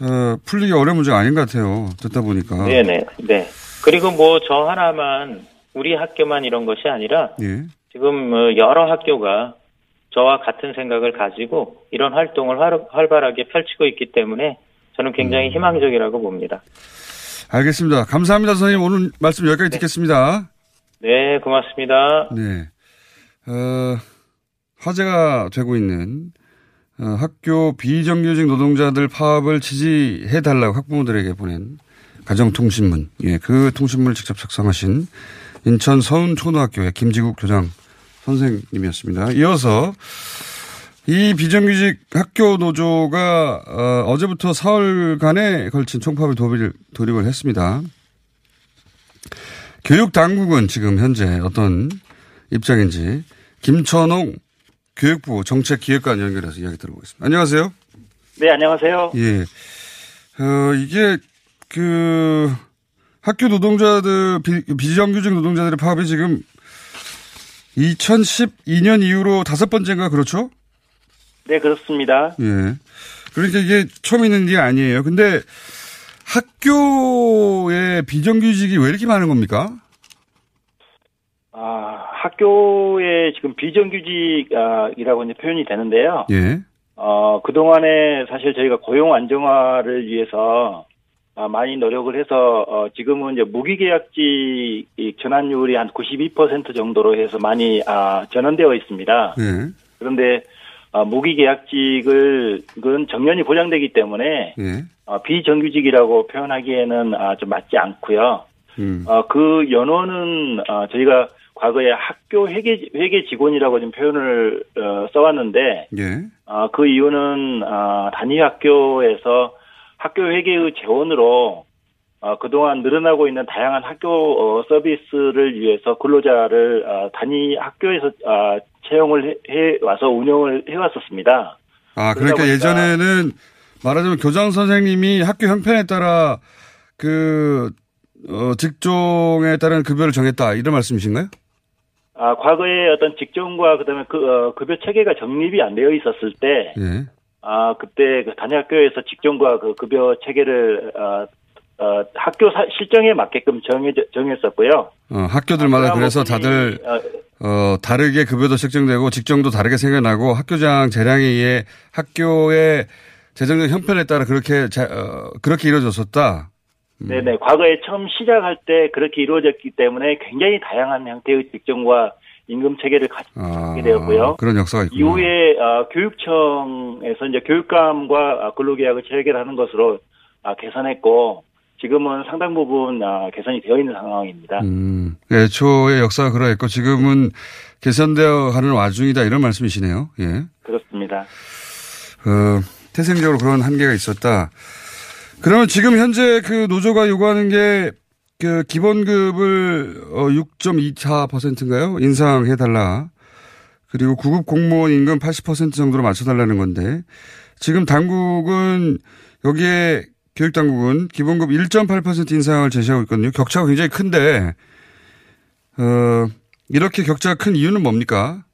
Speaker 4: 어, 풀리기 어려운 문제가 아닌 것 같아요. 듣다 보니까.
Speaker 6: 네네, 네. 그리고 뭐 저 하나만, 우리 학교만 이런 것이 아니라,
Speaker 4: 예.
Speaker 6: 지금 어, 여러 학교가 저와 같은 생각을 가지고 이런 활동을 활, 활발하게 펼치고 있기 때문에 저는 굉장히 희망적이라고 봅니다.
Speaker 4: 알겠습니다. 감사합니다, 선생님. 오늘 말씀 여기까지 듣겠습니다.
Speaker 6: 네, 고맙습니다.
Speaker 4: 네. 어, 화제가 되고 있는 어, 학교 비정규직 노동자들 파업을 지지해 달라고 학부모들에게 보낸 가정통신문. 예, 그 통신문을 직접 작성하신 인천 서운초등학교의 김지국 교장 선생님이었습니다. 이어서 이 비정규직 학교 노조가 어, 어제부터 사흘간에 걸친 총파업을 도입을, 돌입을 했습니다. 교육 당국은 지금 현재 어떤 입장인지 김천홍 교육부 정책기획관 연결해서 이야기 들어보겠습니다. 안녕하세요.
Speaker 7: 네, 안녕하세요.
Speaker 4: 예. 어, 이게 그 학교 노동자들 비, 비정규직 노동자들의 파업이 지금 2012년 이후로 다섯 번째인가 그렇죠?
Speaker 7: 네, 그렇습니다.
Speaker 4: 예. 그러니까 이게 처음 있는 게 아니에요. 근데 학교에 비정규직이 왜 이렇게 많은 겁니까?
Speaker 7: 아, 학교에 지금 비정규직이라고 이제 표현이 되는데요.
Speaker 4: 예.
Speaker 7: 어, 그동안에 사실 저희가 고용 안정화를 위해서 아, 많이 노력을 해서 어, 지금은 이제 무기계약직 이 전환율이 한 92% 정도로 해서 많이 아, 전환되어 있습니다.
Speaker 4: 예.
Speaker 7: 그런데 어, 무기계약직을 은 정년이 보장되기 때문에
Speaker 4: 예.
Speaker 7: 어, 비정규직이라고 표현하기에는 아, 좀 맞지 않고요.
Speaker 4: 음.
Speaker 7: 어, 그 연원은 어, 저희가 과거에 학교 회계 회계 직원이라고 좀 표현을 어, 써왔는데
Speaker 4: 예.
Speaker 7: 어, 그 이유는 어, 단위 학교에서 학교 회계의 재원으로 어, 그동안 늘어나고 있는 다양한 학교 어, 서비스를 위해서 근로자를 어, 단위 학교에서 어, 채용을 해, 해 와서 운영을 해왔었습니다.
Speaker 4: 아, 그러니까 예전에는 말하자면 교장 선생님이 학교 형편에 따라 그, 어, 직종에 따른 급여를 정했다. 이런 말씀이신가요?
Speaker 7: 아, 과거에 어떤 직종과 그다음에 그 어, 급여 체계가 정립이 안 되어 있었을 때
Speaker 4: 예.
Speaker 7: 아, 그때 그 단위학교에서 직종과 그 급여 체계를 어, 어, 학교 사- 실정에 맞게끔 정해 정했었고요.
Speaker 4: 어, 학교들마다 그래서 다들
Speaker 7: 어,
Speaker 4: 어, 다르게 급여도 책정되고 직종도 다르게 생겨나고 학교장 재량에 의해 학교의 재정적 형편에 따라 그렇게 자, 어, 그렇게 이루어졌었다.
Speaker 7: 네네. 과거에 처음 시작할 때 그렇게 이루어졌기 때문에 굉장히 다양한 형태의 직종과 임금 체계를 가지게
Speaker 4: 아,
Speaker 7: 되었고요.
Speaker 4: 그런 역사가 있군요.
Speaker 7: 이후에 어, 교육청에서 이제 교육감과 어, 근로계약을 체결하는 것으로 아, 개선했고 지금은 상당 부분 아, 개선이 되어 있는 상황입니다.
Speaker 4: 음, 애초에 역사가 그러했고 지금은 개선되어 가는 와중이다 이런 말씀이시네요. 예.
Speaker 7: 그렇습니다.
Speaker 4: 어, 태생적으로 그런 한계가 있었다. 그러면 지금 현재 그 노조가 요구하는 게 그 기본급을 어 6.24%인가요? 인상해 달라. 그리고 구급 공무원 임금 80% 정도로 맞춰 달라는 건데 지금 당국은 여기에 교육 당국은 기본급 1.8% 인상을 제시하고 있거든요. 격차가 굉장히 큰데 어 이렇게 격차가 큰 이유는 뭡니까?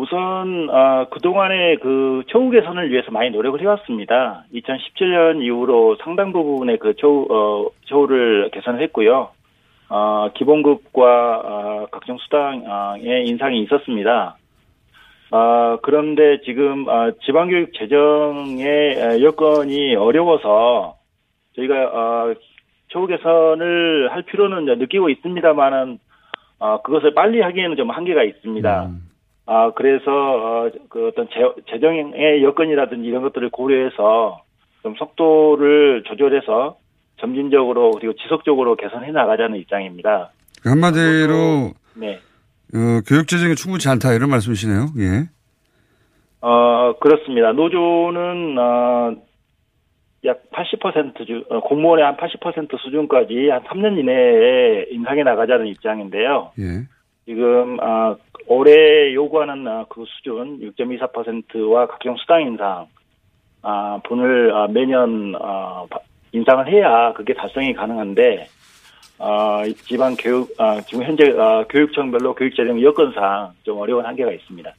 Speaker 7: 우선 아, 그동안의 그 처우 개선을 위해서 많이 노력을 해왔습니다. 2017년 이후로 상당 부분의 그 처우, 어, 처우를 개선을 했고요. 어, 기본급과 어, 각종 수당의 인상이 있었습니다. 아, 그런데 지금 아, 지방교육 재정의 여건이 어려워서 저희가 아, 처우 개선을 할 필요는 느끼고 있습니다만은 아, 그것을 빨리 하기에는 좀 한계가 있습니다.
Speaker 4: 음.
Speaker 7: 아, 그래서, 어, 그 어떤 재, 재정의 여건이라든지 이런 것들을 고려해서 좀 속도를 조절해서 점진적으로 그리고 지속적으로 개선해 나가자는 입장입니다.
Speaker 4: 한마디로
Speaker 7: 네.
Speaker 4: 어, 교육 재정이 충분치 않다 이런 말씀이시네요. 예.
Speaker 7: 어, 그렇습니다. 노조는, 어, 약 80% 주, 어, 공무원의 한 80% 수준까지 한 3년 이내에 인상해 나가자는 입장인데요.
Speaker 4: 예.
Speaker 7: 지금 아, 올해 요구하는 아, 그 수준 6.24%와 각종 수당 인상 아, 분을 아, 매년 아, 바- 인상을 해야 그게 달성이 가능한데 아, 이 지방 교육 아, 지금 현재 아, 교육청별로 교육 재정 여건상 좀 어려운 한계가 있습니다.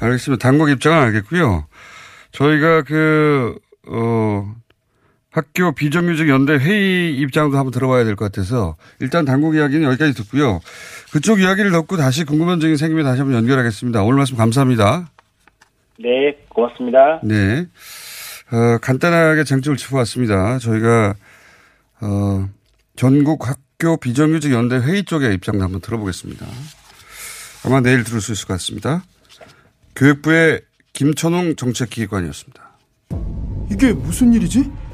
Speaker 4: 알겠습니다. 당국 입장은 알겠고요. 저희가 그, 어, 학교 비정규직 연대 회의 입장도 한번 들어봐야 될 것 같아서 일단 당국 이야기는 여기까지 듣고요. 그쪽 이야기를 듣고 다시 궁금한 점이 생기면 다시 한번 연결하겠습니다. 오늘 말씀 감사합니다.
Speaker 7: 네, 고맙습니다.
Speaker 4: 네. 어, 간단하게 쟁점을 짚어봤습니다. 저희가, 어, 전국 학교 비정규직 연대 회의 쪽의 입장도 한번 들어보겠습니다. 아마 내일 들을 수 있을 것 같습니다. 교육부의 김천웅 정책기획관이었습니다.
Speaker 8: 이게 무슨 일이지?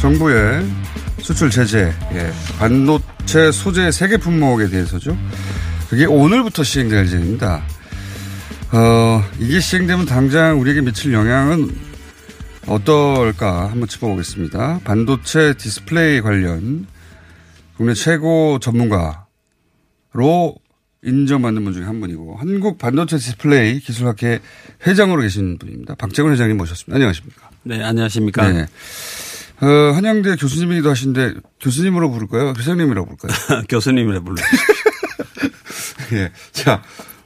Speaker 4: 정부의 수출 제재, 예, 반도체 소재 세 개 품목에 대해서죠. 그게 오늘부터 시행될 예정입니다. 어, 이게 시행되면 당장 우리에게 미칠 영향은 어떨까 한번 짚어보겠습니다. 반도체 디스플레이 관련 국내 최고 전문가로 인정받는 분 중에 한 분이고 한국 반도체 디스플레이 기술학회 회장으로 계신 분입니다. 박재근 회장님 모셨습니다. 안녕하십니까?
Speaker 9: 네, 안녕하십니까.
Speaker 4: 네. 어, 한양대 교수님이기도 하신데 교수님으로 부를까요? 회장님이라고 부를까요?
Speaker 9: 교수님이라 불러.
Speaker 4: 예. 자,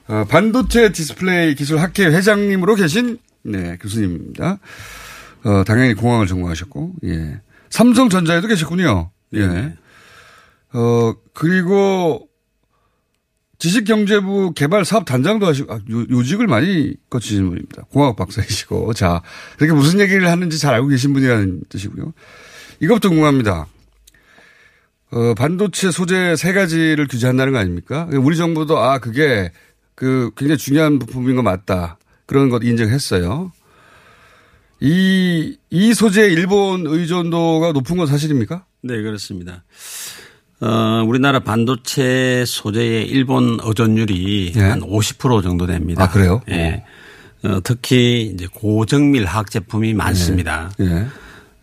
Speaker 4: 어, 반도체 디스플레이 기술 학회 회장님으로 계신 네, 교수님입니다. 어, 당연히 공학을 전공하셨고, 예. 삼성전자에도 계셨군요. 예. 어, 그리고 지식경제부 개발사업단장도 하시고, 아, 요, 요직을 많이 거치신 분입니다. 공학 박사이시고. 자, 그렇게 무슨 얘기를 하는지 잘 알고 계신 분이라는 뜻이고요. 이것부터 궁금합니다. 어, 반도체 소재 세 가지를 규제한다는 거 아닙니까? 우리 정부도 아, 그게 그 굉장히 중요한 부품인 거 맞다. 그런 것 인정했어요. 이, 이 소재의 일본 의존도가 높은 건 사실입니까?
Speaker 9: 네, 그렇습니다. 어, 우리나라 반도체 소재의 일본 의존율이
Speaker 4: 예.
Speaker 9: 한50% 정도 됩니다.
Speaker 4: 아, 그래요?
Speaker 9: 예. 어, 특히 이제 고정밀 화학 제품이 많습니다.
Speaker 4: 예.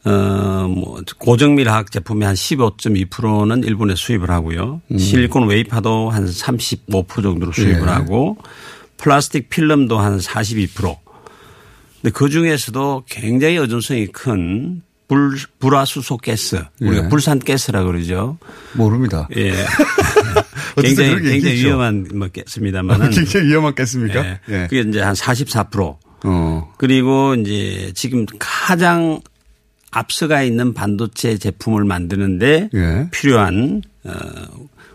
Speaker 9: 어, 뭐, 고정밀 화학 제품이 한 15.2%는 일본에 수입을 하고요.
Speaker 4: 음.
Speaker 9: 실리콘 웨이파도 한 35% 정도로 수입을
Speaker 4: 예.
Speaker 9: 하고 플라스틱 필름도 한 42%. 근데 그 중에서도 굉장히 의존성이 큰 불, 불화수소 가스. 우리가
Speaker 4: 예.
Speaker 9: 불산 가스라 그러죠.
Speaker 4: 모릅니다.
Speaker 9: 예. 굉장히, 굉장히. 위험한 뭐 가스입니다만은.
Speaker 4: 굉장히 위험하겠습니까?
Speaker 9: 예.
Speaker 4: 예.
Speaker 9: 그게 이제 한 44%.
Speaker 4: 어.
Speaker 9: 그리고 이제 지금 가장 앞서가 있는 반도체 제품을 만드는데
Speaker 4: 예.
Speaker 9: 필요한 어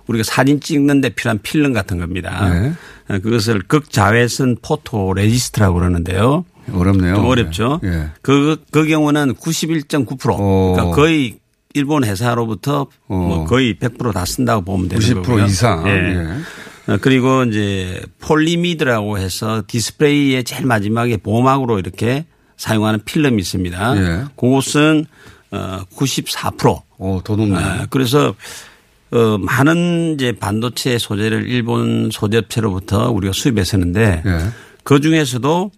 Speaker 9: 우리가 사진 찍는데 필요한 필름 같은 겁니다.
Speaker 4: 예.
Speaker 9: 어, 그것을 극자외선 photoresist라고 그러는데요.
Speaker 4: 어렵네요.
Speaker 9: 좀 어렵죠.
Speaker 4: 예.
Speaker 9: 그, 그 경우는 91.9%
Speaker 4: 어.
Speaker 9: 그러니까 거의 일본 회사로부터 뭐 거의 100%다 쓴다고 보면 되는
Speaker 4: 90%
Speaker 9: 거고요.
Speaker 4: 이상.
Speaker 9: 예.
Speaker 4: 예.
Speaker 9: 어, 그리고 이제 폴리이미드라고 해서 디스플레이의 제일 마지막에 보호막으로 이렇게 사용하는 필름이 있습니다.
Speaker 4: 예.
Speaker 9: 그것은 어 94%.
Speaker 4: 어, 더 높네.
Speaker 9: 아, 그래서 어 많은 이제 반도체 소재를 일본 소재업체로부터 우리가 수입했었는데
Speaker 4: 예.
Speaker 9: 그 중에서도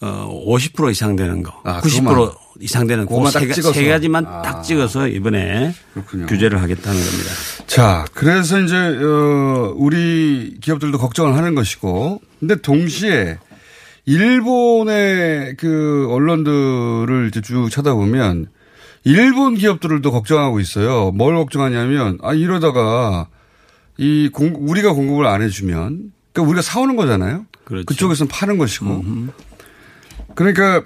Speaker 9: 어50% 이상 되는 거,
Speaker 4: 아,
Speaker 9: 90%
Speaker 4: 그것만.
Speaker 9: 이상 되는
Speaker 4: 찍어서.
Speaker 9: 세 가지만
Speaker 4: 아.
Speaker 9: 딱 찍어서 이번에
Speaker 4: 그렇군요.
Speaker 9: 규제를 하겠다는 겁니다.
Speaker 4: 자, 그래서 이제, 어, 우리 기업들도 걱정을 하는 것이고, 근데 동시에 일본의 그 언론들을 이제 쭉 쳐다보면 일본 기업들도 걱정하고 있어요. 뭘 걱정하냐면, 아, 이러다가 이 공, 우리가 공급을 안 해주면, 그러니까 우리가 사오는 거잖아요.
Speaker 9: 그렇죠.
Speaker 4: 그쪽에서는 파는 것이고. 그러니까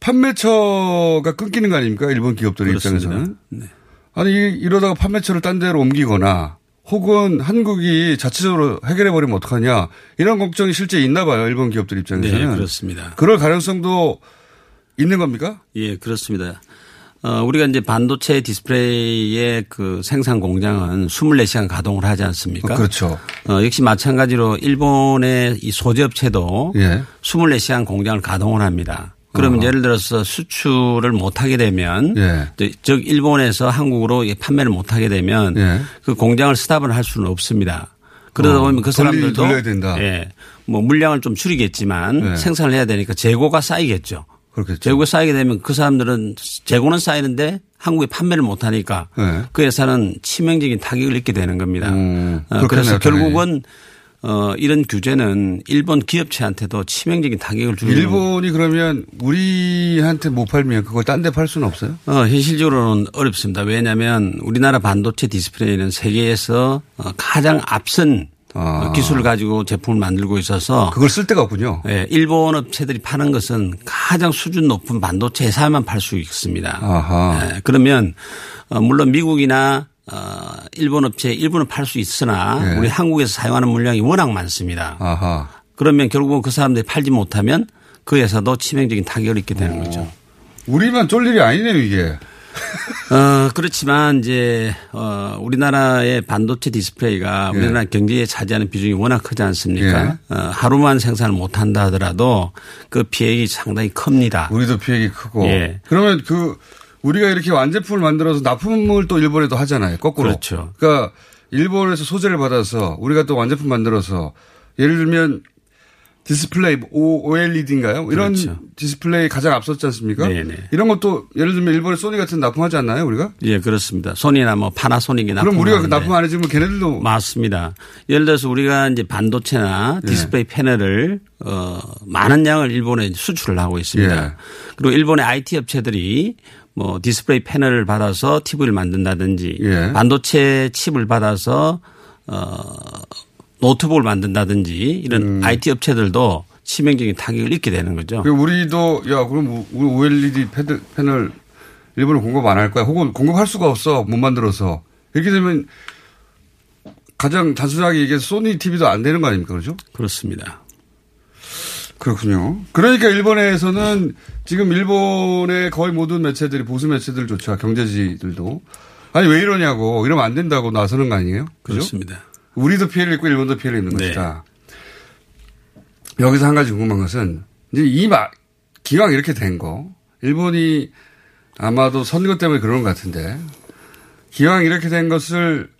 Speaker 4: 판매처가 끊기는 거 아닙니까? 일본 기업들
Speaker 9: 그렇습니다.
Speaker 4: 입장에서는. 아니 이러다가 판매처를 딴 데로 옮기거나 혹은 한국이 자체적으로 해결해 버리면 어떡하냐 이런 걱정이 실제 있나 봐요 일본 기업들 입장에서는
Speaker 9: 네, 그렇습니다.
Speaker 4: 그럴 가능성도 있는 겁니까?
Speaker 9: 예, 그렇습니다. 어, 우리가 이제 반도체 디스플레이의 그 생산 공장은 24시간 가동을 하지 않습니까?
Speaker 4: 어, 그렇죠.
Speaker 9: 어, 역시 마찬가지로 일본의 이 소재업체도
Speaker 4: 예.
Speaker 9: 24시간 공장을 가동을 합니다. 그러면
Speaker 4: 어허.
Speaker 9: 예를 들어서 수출을 못 하게 되면
Speaker 4: 예.
Speaker 9: 또즉 일본에서 한국으로 이 판매를 못 하게 되면
Speaker 4: 예.
Speaker 9: 그 공장을 스탑을 할 수는 없습니다. 그러다
Speaker 4: 어,
Speaker 9: 보면 그
Speaker 4: 돌리-
Speaker 9: 사람들도. 예. 뭐 물량을 좀 줄이겠지만
Speaker 4: 예.
Speaker 9: 생산을 해야 되니까 재고가 쌓이겠죠.
Speaker 4: 그렇겠죠.
Speaker 9: 재고가 쌓이게 되면 그 사람들은 재고는 쌓이는데 한국에 판매를 못 하니까
Speaker 4: 예.
Speaker 9: 그 회사는 치명적인 타격을 입게 되는 겁니다. 어,
Speaker 4: 음, 그렇겠네요,
Speaker 9: 그래서. 결국은 어, 이런 규제는 일본 기업체한테도 치명적인 타격을 주는
Speaker 4: 일본이 그러면 우리한테 못 팔면 그걸 딴 데 팔 수는 없어요?
Speaker 9: 어, 현실적으로는 어렵습니다. 왜냐하면 우리나라 반도체 디스플레이는 세계에서 어, 가장 앞선 어, 기술을 가지고 제품을 만들고 있어서
Speaker 4: 아. 그걸 쓸 데가 없군요.
Speaker 9: 예, 일본 업체들이 파는 것은 가장 수준 높은 반도체 회사만 팔 수 있습니다.
Speaker 4: 아하.
Speaker 9: 예, 그러면 어, 물론 미국이나 어, 일본 업체 일부는 팔수 있으나
Speaker 4: 예.
Speaker 9: 우리 한국에서 사용하는 물량이 워낙 많습니다.
Speaker 4: 아하.
Speaker 9: 그러면 결국은 그 사람들이 팔지 못하면 그 회사도 치명적인 타격을 입게 되는 거죠.
Speaker 4: 우리만 쫄 일이 아니네요 이게.
Speaker 9: 어, 그렇지만 이제, 어, 우리나라의 반도체 디스플레이가
Speaker 4: 예.
Speaker 9: 우리나라 경제에 차지하는 비중이 워낙 크지 않습니까?
Speaker 4: 예.
Speaker 9: 어, 하루만 생산을 못 한다 하더라도 그 피해가 상당히 큽니다.
Speaker 4: 우리도 피해가 크고.
Speaker 9: 예.
Speaker 4: 그러면 그 우리가 이렇게 완제품을 만들어서 납품을 또 일본에도 하잖아요. 거꾸로.
Speaker 9: 그렇죠.
Speaker 4: 그러니까 일본에서 소재를 받아서 우리가 또 완제품 만들어서 예를 들면 디스플레이 OLED인가요? 이런
Speaker 9: 그렇죠.
Speaker 4: 디스플레이 가장 앞섰지 않습니까?
Speaker 9: 네네.
Speaker 4: 이런 것도 예를 들면 일본의 소니 같은 데 납품하지 않나요, 우리가?
Speaker 9: 예, 그렇습니다. 소니나 뭐 파나소닉이 납품.
Speaker 4: 그럼 우리가 그 납품 안 해주면 걔네들도
Speaker 9: 맞습니다. 예를 들어서 우리가 이제 반도체나
Speaker 4: 예.
Speaker 9: 디스플레이 패널을 어 많은 양을 일본에 수출을 하고 있습니다.
Speaker 4: 예.
Speaker 9: 그리고 일본의 IT 업체들이 뭐 디스플레이 패널을 받아서 TV를 만든다든지
Speaker 4: 예.
Speaker 9: 반도체 칩을 받아서 어 노트북을 만든다든지 이런 IT 업체들도 치명적인 타격을 입게 되는 거죠.
Speaker 4: 음. 그 우리도 야 그럼 우리 OLED 패드, 패널 일본에 공급 안 할 거야. 혹은 공급할 수가 없어 못 만들어서 이렇게 되면 가장 단순하게 얘기해서 소니 TV도 안 되는 거 아닙니까? 그렇죠?
Speaker 9: 그렇습니다.
Speaker 4: 그렇군요. 그러니까 일본에서는 지금 일본의 거의 모든 매체들이 보수 매체들조차 경제지들도 아니 왜 이러냐고 이러면 안 된다고 나서는 거 아니에요? 그죠?
Speaker 9: 그렇습니다.
Speaker 4: 우리도 피해를 입고 일본도 피해를 입는
Speaker 9: 네.
Speaker 4: 것이다. 여기서 한 가지 궁금한 것은 이제 이 마, 기왕 이렇게 된 거, 일본이 아마도 선거 때문에 그런 것 같은데 기왕 이렇게 된 것을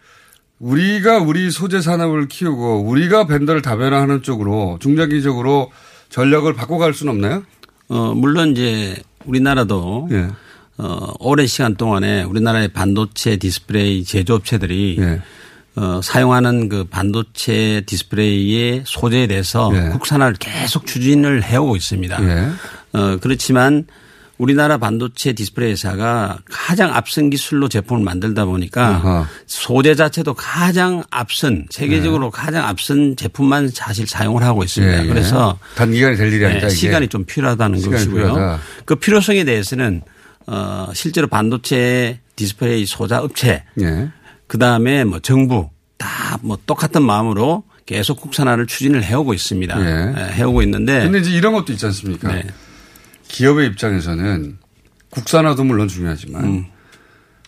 Speaker 4: 우리가 우리 소재 산업을 키우고 우리가 vendor를 다변화하는 쪽으로 중장기적으로 전략을 바꿔갈 수는 없나요?
Speaker 9: 어, 물론 이제 우리나라도
Speaker 4: 예.
Speaker 9: 어, 오랜 시간 동안에 우리나라의 반도체 디스플레이 제조업체들이
Speaker 4: 예.
Speaker 9: 어, 사용하는 그 반도체 디스플레이의 소재에 대해서
Speaker 4: 예.
Speaker 9: 국산화를 계속 추진을 해오고 있습니다.
Speaker 4: 예.
Speaker 9: 어, 그렇지만 우리나라 반도체 디스플레이 회사가 가장 앞선 기술로 제품을 만들다 보니까
Speaker 4: 아하.
Speaker 9: 소재 자체도 가장 앞선 세계적으로 가장 앞선 제품만 사실 사용을 하고 있습니다.
Speaker 4: 예, 예.
Speaker 9: 그래서
Speaker 4: 단기간에 될 일이 아니다.
Speaker 9: 네. 시간이 좀 필요하다는 것이고요.
Speaker 4: 필요하다.
Speaker 9: 그 필요성에 대해서는 어 실제로 반도체 디스플레이 소자 업체
Speaker 4: 예.
Speaker 9: 그 다음에 뭐 정부 다 뭐 똑같은 마음으로 계속 국산화를 추진을 해오고 있습니다.
Speaker 4: 예.
Speaker 9: 예, 해오고 있는데
Speaker 4: 근데 이제 이런 것도 있지 않습니까?
Speaker 9: 네.
Speaker 4: 기업의 입장에서는 국산화도 물론 중요하지만
Speaker 9: 음.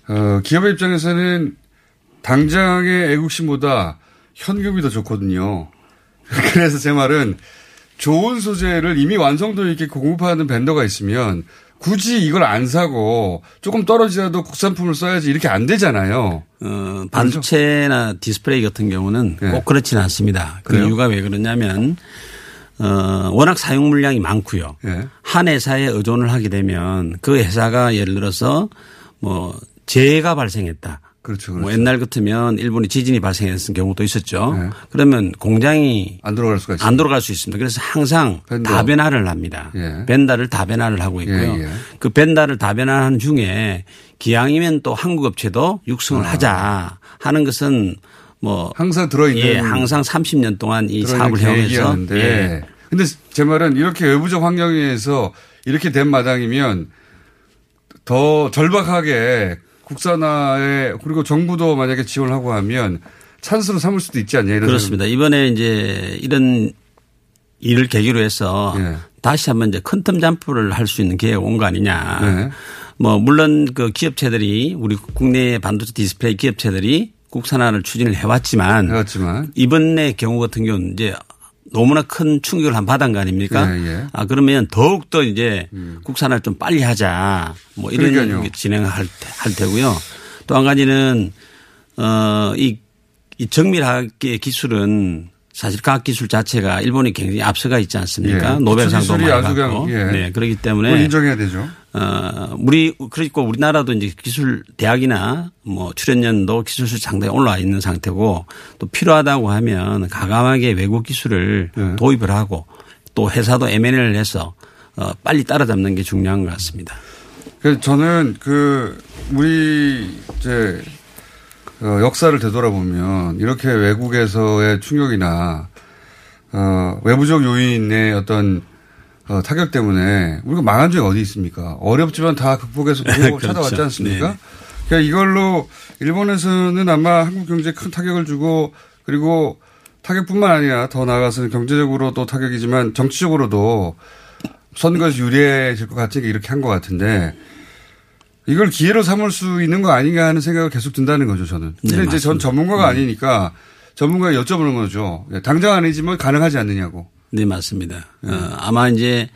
Speaker 4: 어, 기업의 입장에서는 당장의 애국심보다 현금이 더 좋거든요. 그래서 제 말은 좋은 소재를 이미 완성도 있게 공급하는 vendor가 있으면 굳이 이걸 안 사고 조금 떨어지라도 국산품을 써야지 이렇게 안 되잖아요.
Speaker 9: 어, 반도체나 디스플레이 같은 경우는
Speaker 4: 네.
Speaker 9: 꼭 그렇지는 않습니다. 그
Speaker 4: 그래요?
Speaker 9: 이유가 왜 그러냐면 어, 워낙 사용 물량이 많고요.
Speaker 4: 예.
Speaker 9: 한 회사에 의존을 하게 되면 그 회사가 예를 들어서 뭐 재해가 발생했다.
Speaker 4: 그렇죠.
Speaker 9: 뭐 옛날 같으면 일본이 지진이 발생했을 경우도 있었죠.
Speaker 4: 네.
Speaker 9: 그러면 공장이
Speaker 4: 안 들어갈 수가 있어요.
Speaker 9: 안 돌아갈 수 있습니다. 그래서 항상
Speaker 4: 벤더.
Speaker 9: 다변화를 합니다.
Speaker 4: 예.
Speaker 9: 벤다를 다변화를 하고 있고요.
Speaker 4: 예, 예.
Speaker 9: 그 벤다를 다변화하는 중에 기왕이면 또 한국 업체도 육성을 하자 하는 것은 뭐
Speaker 4: 아. 항상 들어있는
Speaker 9: 예, 항상 30년 동안 이 사업을 해오면서. 예.
Speaker 4: 근데 제 말은 이렇게 외부적 환경에서 이렇게 된 마당이면 더 절박하게 국산화에 그리고 정부도 만약에 지원을 하고 하면 찬스로 삼을 수도 있지 않냐 이런
Speaker 9: 그렇습니다. 이번에 이제 이런 일을 계기로 해서
Speaker 4: 예.
Speaker 9: 다시 한번 이제 quantum jump를 할 수 있는 기회가 온 거 아니냐.
Speaker 4: 네.
Speaker 9: 뭐 물론 그 기업체들이 우리 국내 반도체 디스플레이 기업체들이 국산화를 추진을 해왔지만,
Speaker 4: 해왔지만
Speaker 9: 이번의 경우 같은 경우는 이제 너무나 큰 충격을 한 받은 거 아닙니까?
Speaker 4: 예, 예.
Speaker 9: 아 그러면 더욱 더 이제 국산화를 좀 빨리 하자 뭐 이런
Speaker 4: 그러니까요.
Speaker 9: 게 진행할 테- 할 테고요. 또 한 가지는 어이 이 정밀하게 기술은 사실 과학 기술 자체가 일본이 굉장히 앞서가 있지 않습니까?
Speaker 4: 예.
Speaker 9: 노벨상도 많이 받고.
Speaker 4: 예.
Speaker 9: 네, 그렇기 때문에
Speaker 4: 인정해야 되죠.
Speaker 9: 어, 우리, 그리고 우리나라도 이제 기술 대학이나 뭐 출연연도 기술수 상당히 올라와 있는 상태고 또 필요하다고 하면 가감하게 외국 기술을
Speaker 4: 네.
Speaker 9: 도입을 하고 또 회사도 M&A를 해서 어, 빨리 따라잡는 게 중요한 것 같습니다.
Speaker 4: 그래서 저는 그 우리 이제 어, 역사를 되돌아보면 이렇게 외국에서의 충격이나 어, 외부적 요인의 어떤 어, 타격 때문에 우리가 망한 적이 어디 있습니까? 어렵지만 다 극복해서
Speaker 9: 그렇죠.
Speaker 4: 찾아왔지 않습니까?
Speaker 9: 네.
Speaker 4: 그러니까 이걸로 일본에서는 아마 한국 경제에 큰 타격을 주고 그리고 타격뿐만 아니라 더 나아가서는 경제적으로 또 타격이지만 정치적으로도 선거에서 유리해질 것 같으니까 이렇게 한 것 같은데 이걸 기회로 삼을 수 있는 거 아닌가 하는 생각을 계속 든다는 거죠, 저는. 근데
Speaker 9: 네,
Speaker 4: 이제 전
Speaker 9: 맞습니다.
Speaker 4: 전문가가 아니니까 전문가에 여쭤보는 거죠. 예, 당장 아니지만 가능하지 않느냐고.
Speaker 9: 네, 맞습니다. 어, 아마 이제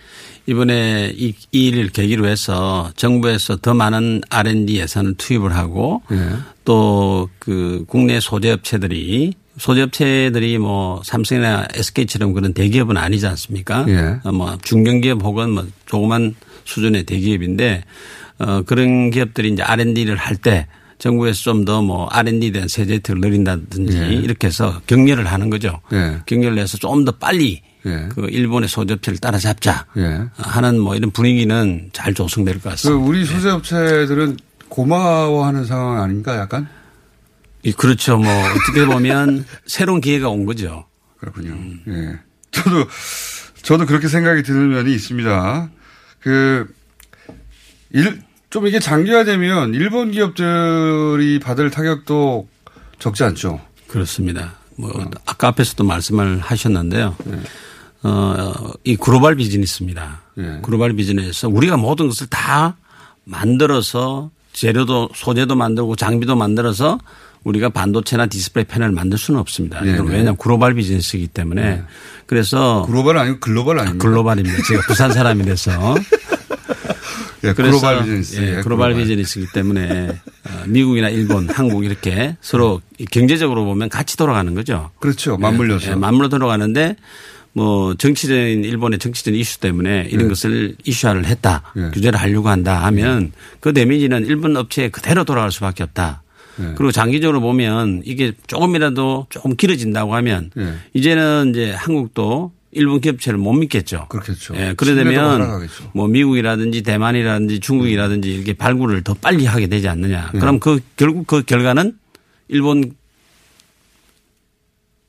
Speaker 9: 이번에 이, 이 일을 계기로 해서 정부에서 더 많은 R&D 예산을 투입을 하고
Speaker 4: 예.
Speaker 9: 또그 국내 소재업체들이 소재업체들이 뭐 삼성이나 SK처럼 그런 대기업은 아니지 않습니까?
Speaker 4: 예.
Speaker 9: 어, 뭐 중견기업 혹은 뭐 조그만 수준의 대기업인데 어 그런 기업들이 이제 R&D를 할 때 정부에서 좀 더 뭐 R&D에 대한 세제 혜택을 늘린다든지
Speaker 4: 예.
Speaker 9: 이렇게 해서 격려를 하는 거죠.
Speaker 4: 예.
Speaker 9: 격려를 해서 좀 더 빨리
Speaker 4: 예.
Speaker 9: 그 일본의 소재업체를 따라잡자
Speaker 4: 예.
Speaker 9: 하는 뭐 이런 분위기는 잘 조성될
Speaker 4: 것그
Speaker 9: 같습니다.
Speaker 4: 우리 소재업체들은 고마워하는 상황 아닌가 약간?
Speaker 9: 이 그렇죠. 뭐 어떻게 보면 새로운 기회가 온 거죠.
Speaker 4: 그렇군요. 예. 저도, 저도 그렇게 생각이 드는 면이 있습니다. 그, 일, 좀 이게 장기화되면 일본 기업들이 받을 타격도 적지 않죠.
Speaker 9: 그렇습니다. 뭐 아까 앞에서도 말씀을 하셨는데요. 어, 이 글로벌 비즈니스입니다.
Speaker 4: 예.
Speaker 9: 글로벌 비즈니스 우리가 모든 것을 다 만들어서 재료도 소재도 만들고 장비도 만들어서 우리가 반도체나 디스플레이 패널을 만들 수는 없습니다.
Speaker 4: 예,
Speaker 9: 이건
Speaker 4: 네.
Speaker 9: 왜냐하면 글로벌 비즈니스이기 때문에 그래서
Speaker 4: 글로벌 아니고 글로벌 아닙니까?
Speaker 9: 글로벌입니다. 제가 부산 사람이라서
Speaker 4: 예,
Speaker 9: 그래서
Speaker 4: 글로벌 비즈니스.
Speaker 9: 예,
Speaker 4: 예,
Speaker 9: 글로벌. 비즈니스이기 때문에 어, 미국이나 일본, 한국 이렇게 서로 경제적으로 보면 같이 돌아가는 거죠.
Speaker 4: 그렇죠. 맞물려서.
Speaker 9: 예, 예, 맞물려 돌아가는데 뭐 정치적인 일본의 정치적인 이슈 때문에 이런
Speaker 4: 예.
Speaker 9: 것을 이슈화를 했다.
Speaker 4: 예.
Speaker 9: 규제를 하려고 한다 하면 그 데미지는 일본 업체에 그대로 돌아갈 수밖에 없다.
Speaker 4: 예.
Speaker 9: 그리고 장기적으로 보면 이게 조금이라도 조금 길어진다고 하면
Speaker 4: 예.
Speaker 9: 이제는 이제 한국도 일본 기업체를 못 믿겠죠.
Speaker 4: 그렇겠죠.
Speaker 9: 예, 그러려면
Speaker 4: 하락하겠죠.
Speaker 9: 뭐 미국이라든지 대만이라든지 중국이라든지 이렇게 발굴을 더 빨리 하게 되지 않느냐.
Speaker 4: 예.
Speaker 9: 그럼 그 결국 그 결과는 일본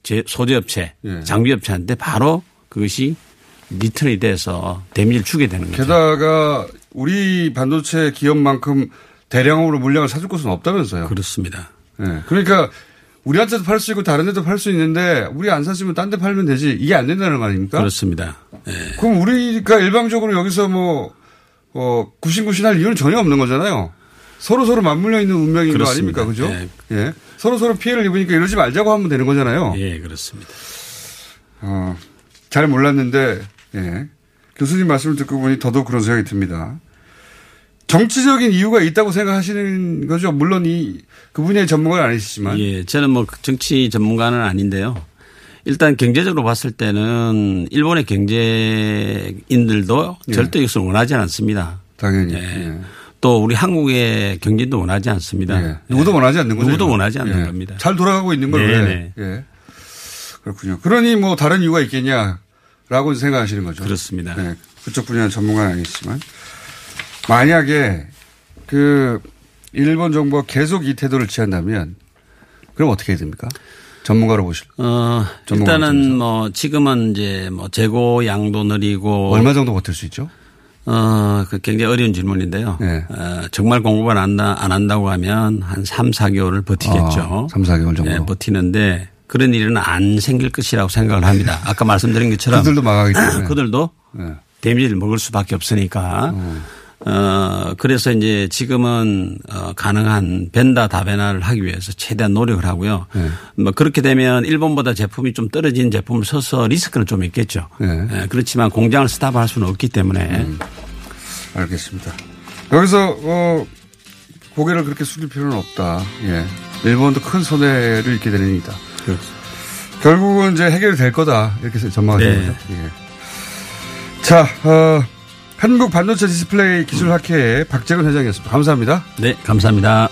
Speaker 9: 제 소재업체,
Speaker 4: 예.
Speaker 9: 장비업체한테 바로 그것이 리턴이 돼서 데미지를 주게 되는 거죠.
Speaker 4: 게다가 우리 반도체 기업만큼 대량으로 물량을 사줄 곳은 없다면서요.
Speaker 9: 그렇습니다.
Speaker 4: 예. 그러니까 우리한테도 팔 수 있고 다른 데도 팔 수 있는데 우리 안 샀으면 딴 데 팔면 되지 이게 안 된다는 말입니까?
Speaker 9: 그렇습니다.
Speaker 4: 그럼 우리가 일방적으로 여기서 뭐, 어, 구신구신할 이유는 전혀 없는 거잖아요. 서로 서로 맞물려 있는 운명인 거
Speaker 9: 그렇습니다.
Speaker 4: 아닙니까? 그죠?
Speaker 9: 예.
Speaker 4: 예. 서로 서로 피해를 입으니까 이러지 말자고 하면 되는 거잖아요.
Speaker 9: 예, 그렇습니다.
Speaker 4: 어, 잘 몰랐는데, 예. 교수님 말씀을 듣고 보니 더더욱 그런 생각이 듭니다. 정치적인 이유가 있다고 생각하시는 거죠. 물론 이, 그분의 전문가는 아니시지만.
Speaker 9: 예, 저는 뭐 정치 전문가는 아닌데요. 일단 경제적으로 봤을 때는 일본의 경제인들도
Speaker 4: 예.
Speaker 9: 절대 이것을 원하지 않습니다.
Speaker 4: 당연히.
Speaker 9: 예.
Speaker 4: 예.
Speaker 9: 또 우리 한국의 경제도 원하지 않습니다.
Speaker 4: 예. 누구도 원하지 않는 거죠.
Speaker 9: 누구도. 원하지 않는
Speaker 4: 예.
Speaker 9: 겁니다.
Speaker 4: 잘 돌아가고 있는 걸
Speaker 9: 네네.
Speaker 4: 왜. 예. 그렇군요. 그러니 뭐 다른 이유가 있겠냐라고 생각하시는 거죠.
Speaker 9: 그렇습니다.
Speaker 4: 예. 그쪽 분야는 전문가는 아니지만. 만약에 그 일본 정부가 계속 이 태도를 취한다면 그럼 어떻게 해야 됩니까? 전문가로 보실.
Speaker 9: 어, 일단은 뭐 지금은 이제 뭐 재고 양도 느리고
Speaker 4: 얼마 정도 버틸 수 있죠?
Speaker 9: 어, 그 굉장히 어려운 질문인데요.
Speaker 4: 네.
Speaker 9: 어, 정말 공급을 안, 한다- 안 한다고 하면 한 3, 4개월을 버티겠죠.
Speaker 4: 아, 3, 4개월 정도.
Speaker 9: 네, 버티는데 그런 일은 안 생길 것이라고 생각을 합니다. 아까 말씀드린 것처럼
Speaker 4: 그들도 망하기 때문에.
Speaker 9: 그들도
Speaker 4: 네.
Speaker 9: 데미지를 먹을 수밖에 없으니까 어, 그래서 이제 지금은 어, 가능한 벤다 다변화를 하기 위해서 최대한 노력을 하고요.
Speaker 4: 네.
Speaker 9: 뭐 그렇게 되면 일본보다 제품이 좀 떨어진 제품을 써서 리스크는 좀 있겠죠.
Speaker 4: 네.
Speaker 9: 예, 그렇지만 공장을 스탑할 수는 없기 때문에
Speaker 4: 음. 알겠습니다. 여기서 어, 고개를 그렇게 숙일 필요는 없다. 예. 일본도 큰 손해를 입게 되니다 결국은 이제 해결이 될 거다. 이렇게 전망하시는
Speaker 9: 네.
Speaker 4: 예. 자, 어, 한국 반도체 디스플레이 기술 학회의 박재근 회장이었습니다. 감사합니다.
Speaker 9: 네, 감사합니다.